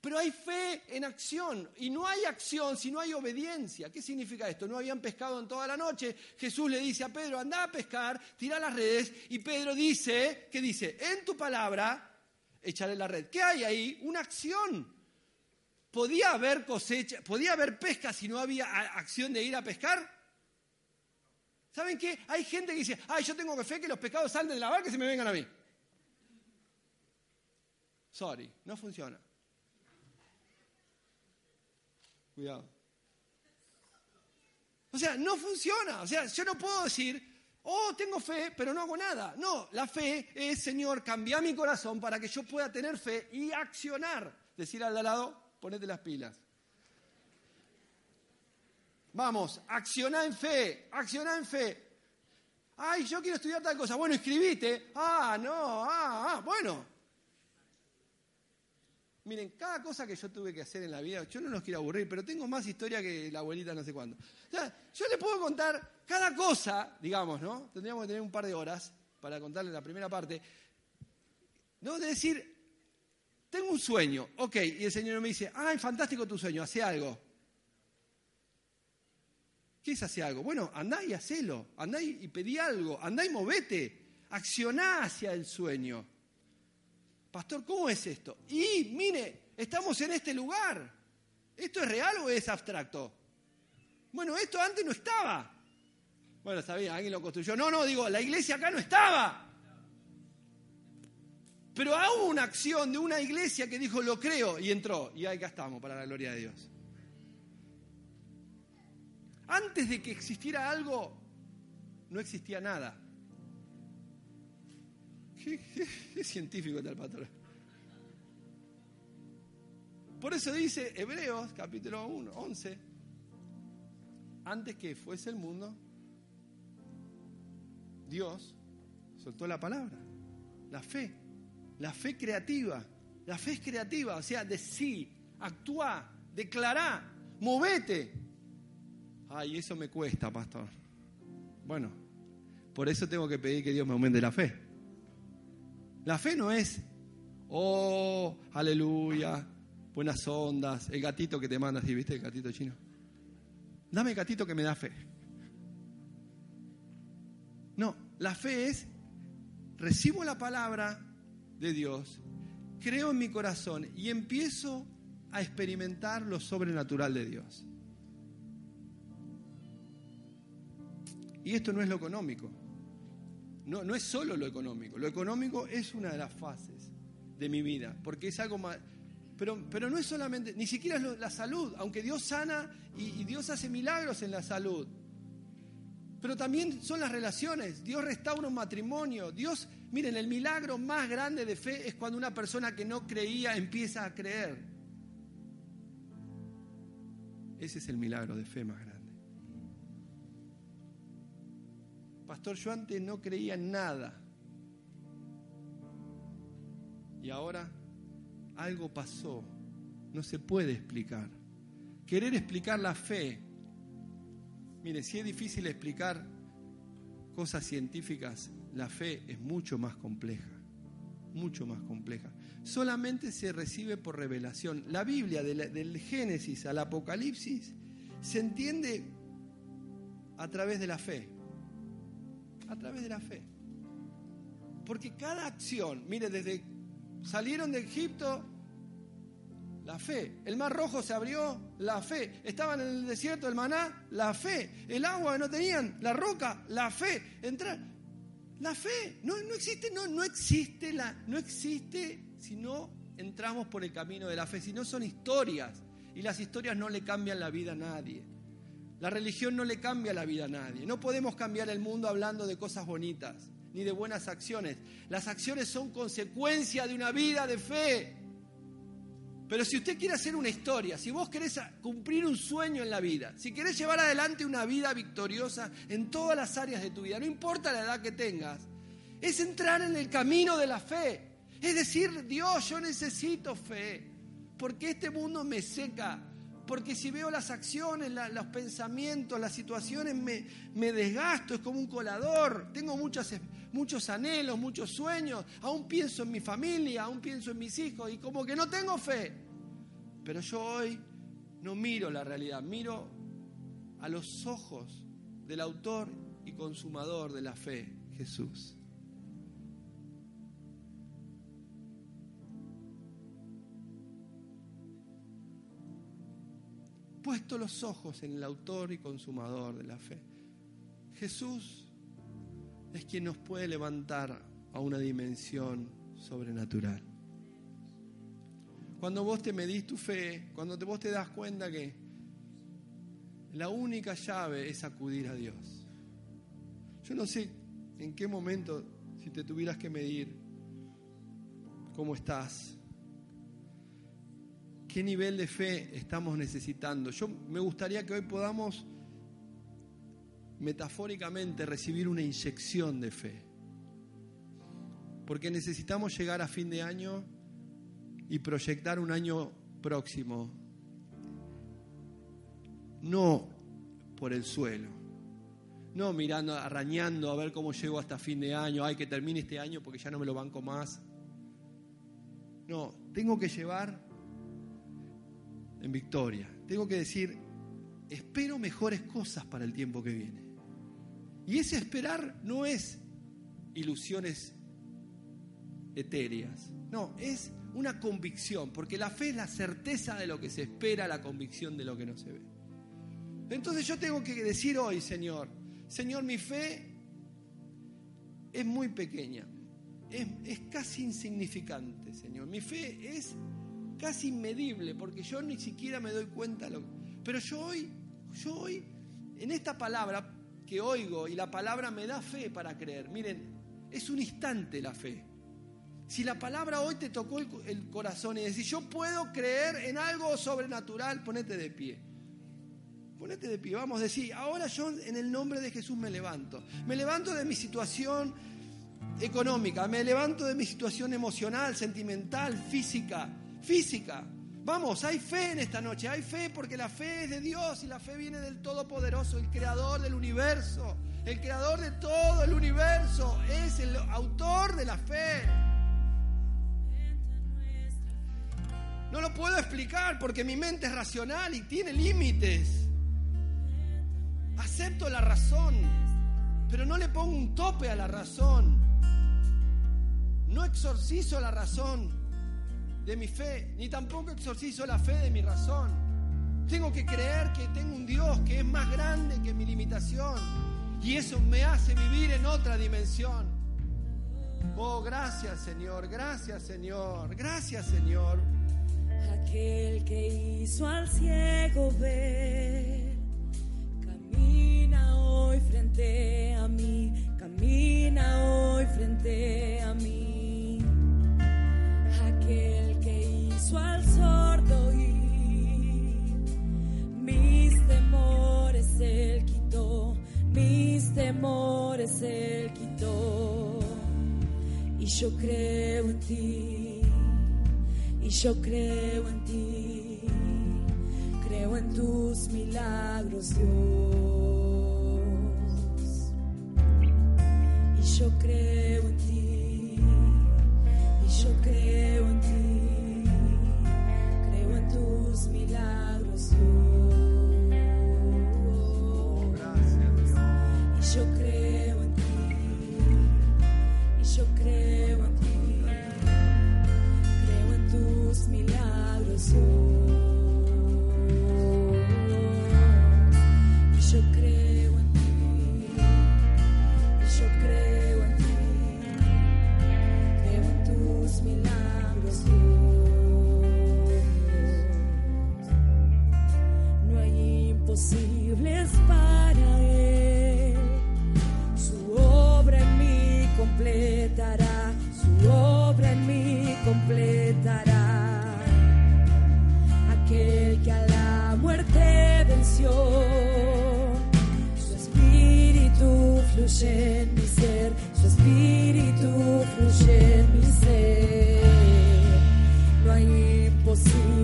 Pero hay fe en acción y no hay acción si no hay obediencia. ¿Qué significa esto? No habían pescado en toda la noche. Jesús le dice a Pedro, anda a pescar, tira las redes y Pedro dice, ¿qué dice? En tu palabra echaré la red. ¿Qué hay ahí? Una acción. ¿Podía haber cosecha, podía haber pesca si no había acción de ir a pescar? ¿Saben qué? Hay gente que dice, ay, yo tengo fe que los pescados salgan de la barca y se me vengan a mí. Sorry, no funciona. Cuidado. O sea, no funciona. O sea, yo no puedo decir, oh, tengo fe, pero no hago nada. No, la fe es, Señor, cambia mi corazón para que yo pueda tener fe y accionar. Decir al de lado, ponete las pilas. Vamos, acciona en fe, acciona en fe. Ay, yo quiero estudiar tal cosa. Bueno, escribite. Ah, no, ah, ah, bueno. Miren, cada cosa que yo tuve que hacer en la vida, yo no los quiero aburrir, pero tengo más historia que la abuelita no sé cuándo. O sea, yo le puedo contar cada cosa, digamos, ¿no? Tendríamos que tener un par de horas para contarle la primera parte. ¿No? De decir, tengo un sueño, ok, y el Señor me dice, ay, fantástico tu sueño, hace algo. ¿Qué es hacer algo? Bueno, andá y hacelo, andá y pedí algo, andá y movete, accioná hacia el sueño. Pastor, ¿cómo es esto? Y mire, estamos en este lugar. ¿Esto es real o es abstracto? Bueno, esto antes no estaba. Bueno, bien, alguien lo construyó. No, no, digo, la iglesia acá no estaba. Pero hubo una acción de una iglesia que dijo, lo creo, y entró. Y acá estamos, para la gloria de Dios. Antes de que existiera algo, no existía nada. Qué, científico está el pastor. Por eso dice Hebreos capítulo 1, 11, antes que fuese el mundo, Dios soltó la palabra, la fe, la fe creativa. La fe es creativa, o sea, de sí, actúa, declará, movete. Ay, eso me cuesta, pastor. Bueno, por eso tengo que pedir que Dios me aumente la fe. La fe no es, oh, aleluya, buenas ondas, el gatito que te manda, ¿sí viste el gatito chino? Dame el gatito que me da fe. No, la fe es, recibo la palabra de Dios, creo en mi corazón y empiezo a experimentar lo sobrenatural de Dios. Y esto no es lo económico. No, no es solo lo económico. Lo económico es una de las fases de mi vida, porque es algo más... Pero, pero no es solamente, ni siquiera es la salud, aunque Dios sana y, y Dios hace milagros en la salud. Pero también son las relaciones. Dios restaura un matrimonio. Dios, miren, el milagro más grande de fe es cuando una persona que no creía empieza a creer. Ese es el milagro de fe más grande. Pastor, yo antes no creía en nada. Y ahora algo pasó. No se puede explicar. Querer explicar la fe. Mire, si es difícil explicar cosas científicas, la fe es mucho más compleja. Mucho más compleja. Solamente se recibe por revelación. La Biblia, del Génesis al Apocalipsis, se entiende a través de la fe a través de la fe. Porque cada acción, mire, desde salieron de Egipto, la fe. El mar rojo se abrió, la fe. Estaban en el desierto, el maná, la fe. El agua que no tenían, la roca, la fe. Entrar, la fe. No, no existe, no, no existe la, no existe si no entramos por el camino de la fe, si no son historias. Y las historias no le cambian la vida a nadie. La religión no le cambia la vida a nadie. No podemos cambiar el mundo hablando de cosas bonitas ni de buenas acciones. Las acciones son consecuencia de una vida de fe. Pero si usted quiere hacer una historia, si vos querés cumplir un sueño en la vida, si querés llevar adelante una vida victoriosa en todas las áreas de tu vida, no importa la edad que tengas, es entrar en el camino de la fe. Es decir, Dios, yo necesito fe, porque este mundo me seca, porque si veo las acciones, los pensamientos, las situaciones, me, me, desgasto, es como un colador, tengo muchos anhelos, muchos sueños, aún pienso en mi familia, aún pienso en mis hijos, y como que no tengo fe. Pero yo hoy no miro la realidad, miro a los ojos del autor y consumador de la fe, Jesús. Puesto los ojos en el autor y consumador de la fe. Jesús es quien nos puede levantar a una dimensión sobrenatural. Cuando vos te medís tu fe, cuando vos te das cuenta que la única llave es acudir a Dios. Yo no sé en qué momento, si te tuvieras que medir, cómo estás, qué nivel de fe estamos necesitando. Yo me gustaría que hoy podamos metafóricamente recibir una inyección de fe. Porque necesitamos llegar a fin de año y proyectar un año próximo. No por el suelo. No mirando, arañando a ver cómo llego hasta fin de año. Hay que termine este año porque ya no me lo banco más. No, tengo que llevar en victoria. Tengo que decir, espero mejores cosas para el tiempo que viene. Y ese esperar no es ilusiones etéreas, no, es una convicción, porque la fe es la certeza de lo que se espera, la convicción de lo que no se ve. Entonces yo tengo que decir hoy, Señor, Señor, mi fe es muy pequeña, es, es casi insignificante, Señor. Mi fe es casi inmedible, porque yo ni siquiera me doy cuenta. Lo... Pero yo hoy, yo hoy, en esta palabra que oigo y la palabra me da fe para creer, miren, es un instante la fe. Si la palabra hoy te tocó el, corazón y decís, yo puedo creer en algo sobrenatural, ponete de pie. Ponete de pie, vamos a decir, ahora yo en el nombre de Jesús me levanto. Me levanto de mi situación económica, me levanto de mi situación emocional, sentimental, física física. Vamos, hay fe en esta noche, hay fe porque la fe es de Dios y la fe viene del Todopoderoso, el creador del universo. El creador de todo el universo es el autor de la fe. No lo puedo explicar porque mi mente es racional y tiene límites. Acepto la razón, pero no le pongo un tope a la razón. No exorcizo la razón de mi fe, ni tampoco exorcizo la fe de mi razón. Tengo que creer que tengo un Dios que es más grande que mi limitación y eso me hace vivir en otra dimensión. Oh, gracias Señor, gracias Señor, gracias Señor. Aquel que hizo al ciego ver, camina hoy frente a mí, camina hoy frente a mí. Aquel al sordo oír. Mis temores él quitó, mis temores él quitó. Y yo creo en ti, y yo creo en ti, creo en tus milagros, Dios. Y yo creo en ti, y yo creo milagros, fluye mi ser, su espíritu fluye mi ser. No hay imposibles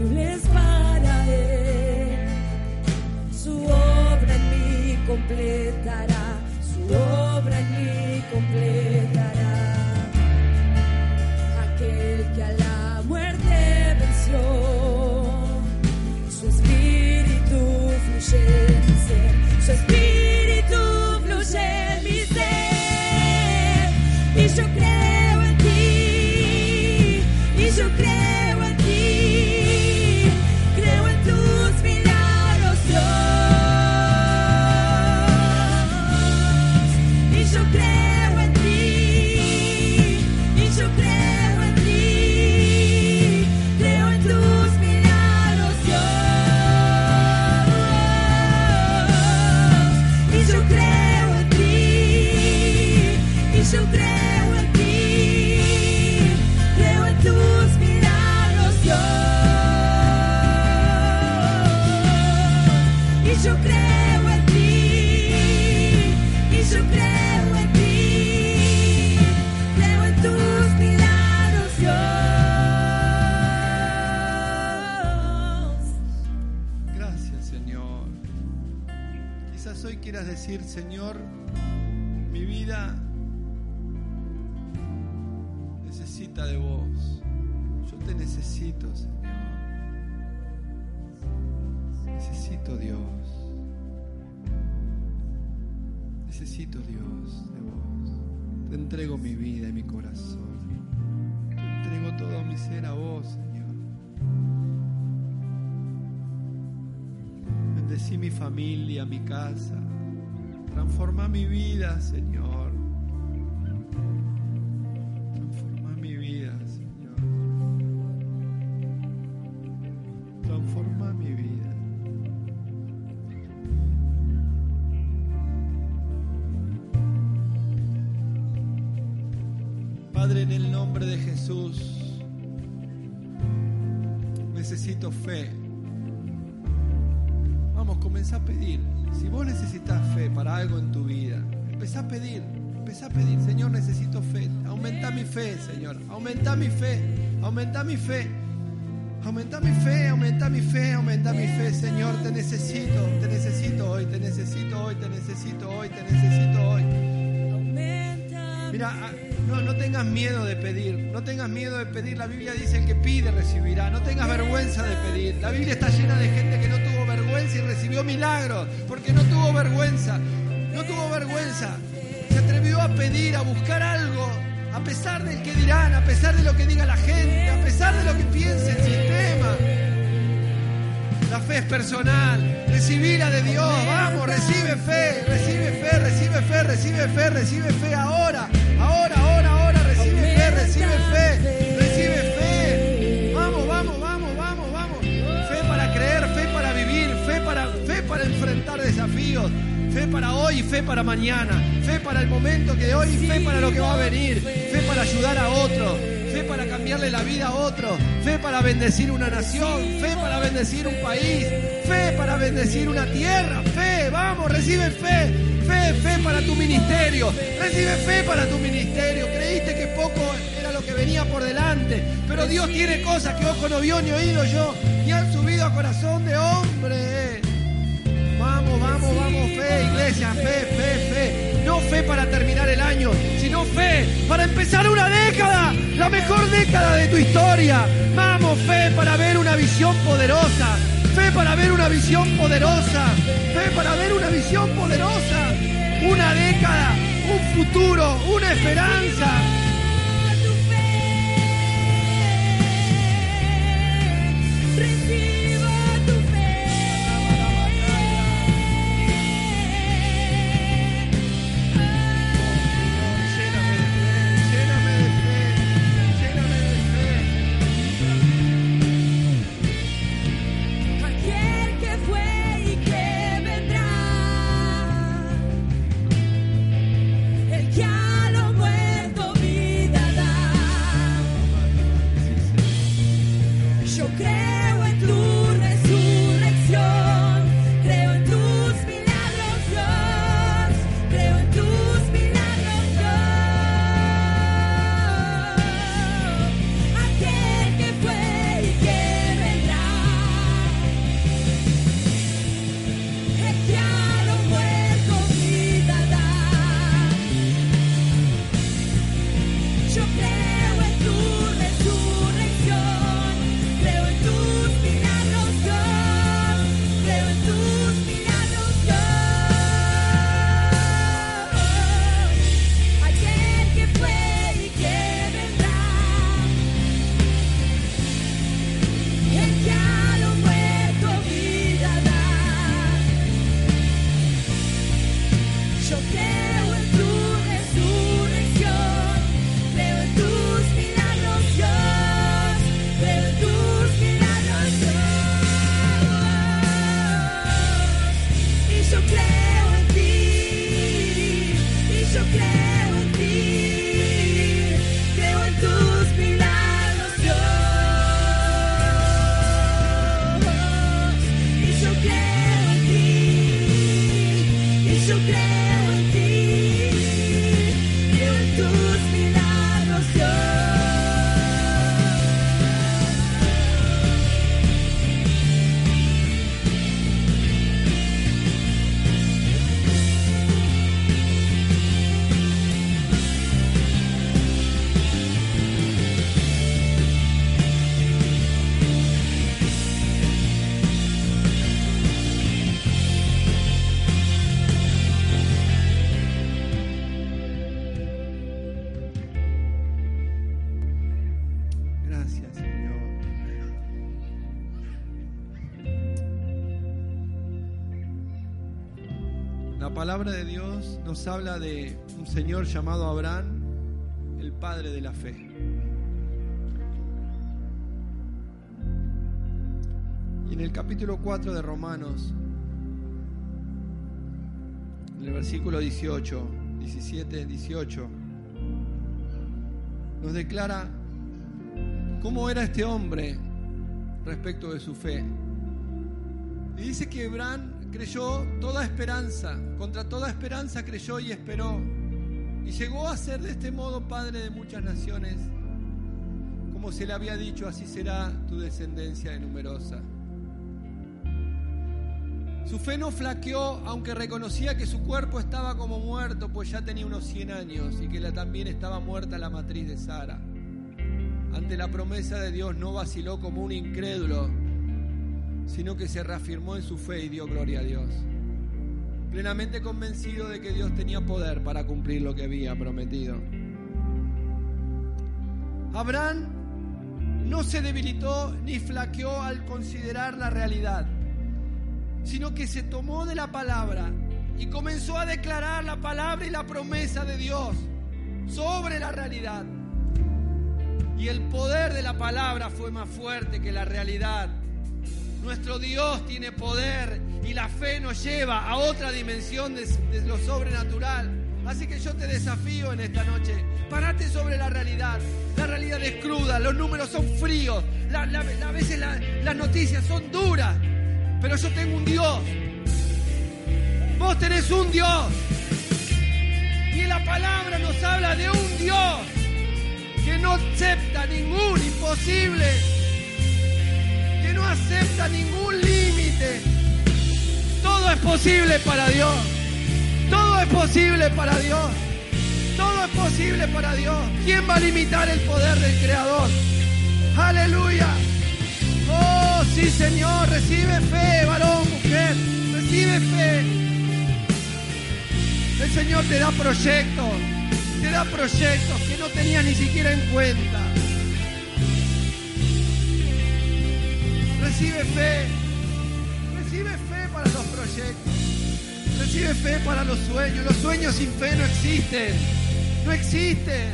Señor, mi vida necesita de vos. Yo te necesito, Señor. Necesito Dios. Necesito Dios de vos. Te entrego mi vida y mi corazón. Te entrego todo mi ser a vos, Señor. Bendecí mi familia, mi casa. Transforma mi vida, Señor. Fe, Señor. Aumenta mi fe. Aumenta mi fe. Aumenta mi fe, aumenta mi fe, aumenta mi fe, Señor. Te necesito, te necesito hoy, te necesito hoy, te necesito hoy, te necesito hoy. Mira, ah, no, no tengas miedo de pedir, no tengas miedo de pedir. La Biblia dice el que pide recibirá. No tengas vergüenza de pedir. La Biblia está llena de gente que no tuvo vergüenza y recibió milagros porque no tuvo vergüenza. No tuvo vergüenza. Se atrevió a pedir, a buscar algo, a pesar del que dirán, a pesar de lo que diga la gente, a pesar de lo que piense el sistema. La fe es personal. Recibirla de Dios. Vamos, recibe fe, recibe fe, recibe fe, recibe fe, recibe fe ahora. Ahora, ahora, ahora. Recibe fe, recibe fe, recibe fe. Vamos, vamos, vamos, vamos, vamos. Fe para creer, fe para vivir, fe para, fe para enfrentar desafíos. Fe para hoy y fe para mañana. Fe para el momento que de hoy y fe para lo que va a venir. Fe para ayudar a otro. Fe para cambiarle la vida a otro. Fe para bendecir una nación. Fe para bendecir un país. Fe para bendecir una tierra. Fe, vamos, recibe fe. Fe, fe para tu ministerio. Recibe fe para tu ministerio. Creíste que poco era lo que venía por delante. Pero Dios tiene cosas que ojo no vio ni oído yo. Ni han subido a corazón de hombre. Vamos, vamos, fe, iglesia, fe, fe, fe. No fe para terminar el año, sino fe para empezar una década, la mejor década de tu historia. Vamos, fe para ver una visión poderosa. Fe para ver una visión poderosa. Fe para ver una visión poderosa. Una década, un futuro, una esperanza. Palabra de Dios nos habla de un señor llamado Abraham, el padre de la fe. Y en el capítulo 4 de Romanos, en el versículo 18, 17, 18, nos declara cómo era este hombre respecto de su fe. Y dice que Abraham creyó toda esperanza, contra toda esperanza creyó y esperó. Y llegó a ser de este modo padre de muchas naciones. Como se le había dicho, así será tu descendencia de numerosa. Su fe no flaqueó, aunque reconocía que su cuerpo estaba como muerto, pues ya tenía unos 100 años y que la, también estaba muerta la matriz de Sara. Ante la promesa de Dios no vaciló como un incrédulo, sino que se reafirmó en su fe y dio gloria a Dios. Plenamente convencido de que Dios tenía poder para cumplir lo que había prometido. Abraham no se debilitó ni flaqueó al considerar la realidad, sino que se tomó de la palabra y comenzó a declarar la palabra y la promesa de Dios sobre la realidad. Y el poder de la palabra fue más fuerte que la realidad. Nuestro Dios tiene poder y la fe nos lleva a otra dimensión de, lo sobrenatural. Así que yo te desafío en esta noche. Parate sobre la realidad. La realidad es cruda, los números son fríos, a veces la, las noticias son duras. Pero yo tengo un Dios. Vos tenés un Dios. Y la palabra nos habla de un Dios que no acepta ningún imposible, no acepta ningún límite. Todo es posible para Dios. Todo es posible para Dios. Todo es posible para Dios. ¿Quién va a limitar el poder del Creador? Aleluya. Oh, sí, Señor. Recibe fe, varón, mujer. Recibe fe. El Señor te da proyectos. Te da proyectos que no tenías ni siquiera en cuenta. Recibe fe. Recibe fe para los proyectos. Recibe fe para los sueños. Los sueños sin fe no existen. No existen.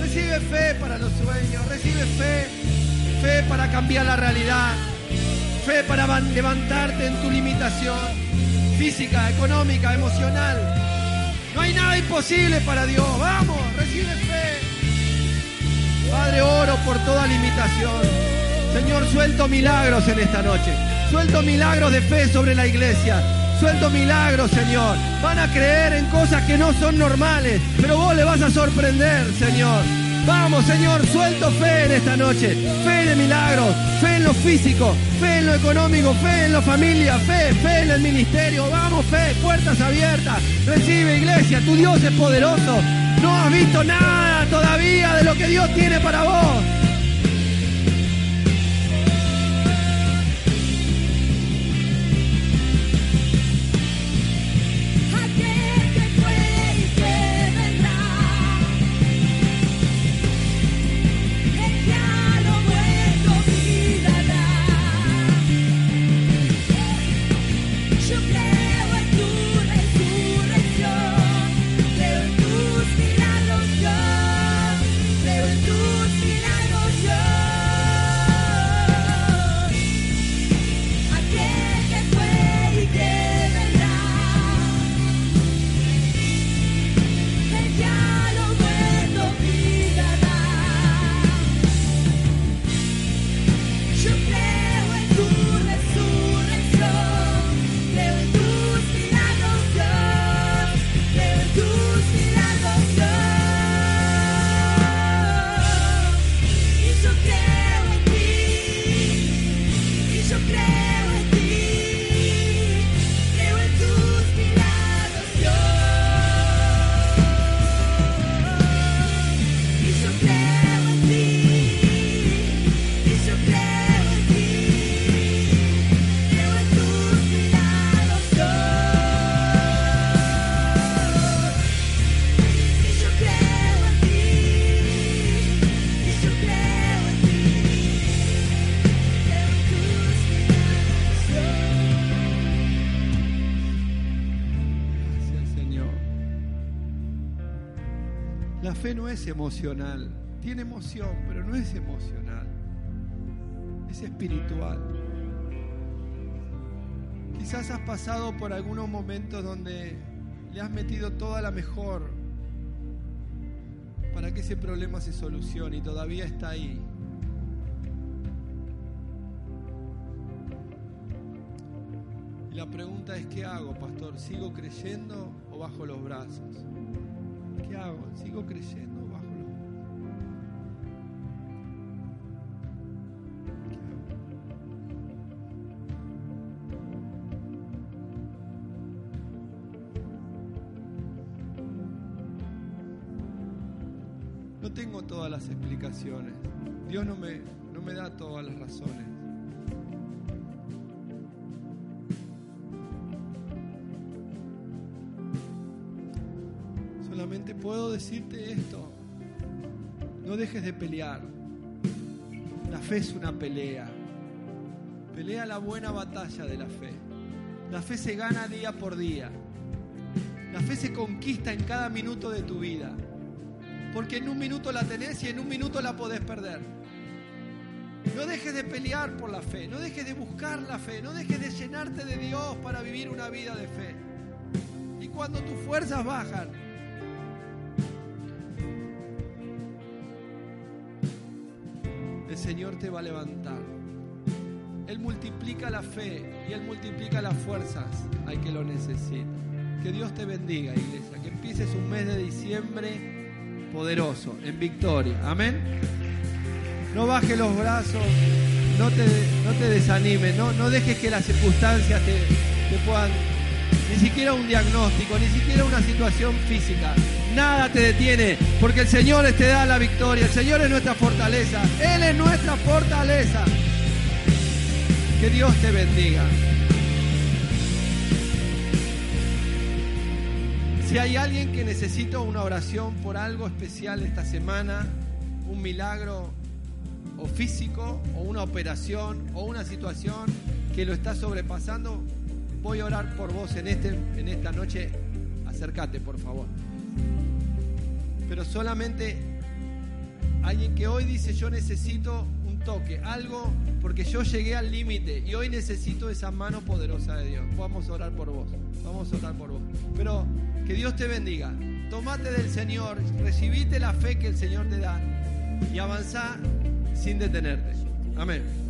Recibe fe para los sueños. Recibe fe. Fe para cambiar la realidad. Fe para levantarte en tu limitación física, económica, emocional. No hay nada imposible para Dios. Vamos, recibe fe. Padre, oro por toda limitación. Señor, suelto milagros en esta noche. Suelto milagros de fe sobre la iglesia. Suelto milagros, Señor. Van a creer en cosas que no son normales, pero vos le vas a sorprender, Señor. Vamos, Señor, suelto fe en esta noche. Fe de milagros, fe en lo físico, fe en lo económico, fe en la familia, fe, fe en el ministerio. Vamos, fe, puertas abiertas. Recibe, iglesia, tu Dios es poderoso. No has visto nada todavía de lo que Dios tiene para vos. Es emocional. Tiene emoción, pero no es emocional. Es espiritual. Quizás has pasado por algunos momentos donde le has metido toda la mejor para que ese problema se solucione y todavía está ahí. Y la pregunta es, ¿qué hago, pastor? ¿Sigo creyendo o bajo los brazos? ¿Qué hago? ¿Sigo creyendo tengo todas las explicaciones. Dios no me, no me da todas las razones. Solamente puedo decirte esto. No dejes de pelear. La fe es una pelea. Pelea la buena batalla de la fe. La fe se gana día por día. La fe se conquista en cada minuto de tu vida. Porque en un minuto la tenés y en un minuto la podés perder. No dejes de pelear por la fe, no dejes de buscar la fe, no dejes de llenarte de Dios para vivir una vida de fe. Y cuando tus fuerzas bajan, el Señor te va a levantar. Él multiplica la fe y Él multiplica las fuerzas al que lo necesita. Que Dios te bendiga, iglesia. Que empieces un mes de diciembre poderoso, en victoria. Amén. No bajes los brazos, no te, no te desanimes, no, no dejes que las circunstancias te, te puedan, ni siquiera un diagnóstico, ni siquiera una situación física. Nada te detiene, porque el Señor te da la victoria, el Señor es nuestra fortaleza, Él es nuestra fortaleza. Que Dios te bendiga. Si hay alguien que necesita una oración por algo especial esta semana, un milagro o físico, o una operación, o una situación que lo está sobrepasando, voy a orar por vos en, este, en esta noche. Acércate, por favor. Pero solamente alguien que hoy dice yo necesito toque, algo, porque yo llegué al límite y hoy necesito esa mano poderosa de Dios. Vamos a orar por vos, vamos a orar por vos. Pero que Dios te bendiga. Tomate del Señor, recibite la fe que el Señor te da y avanzá sin detenerte. Amén.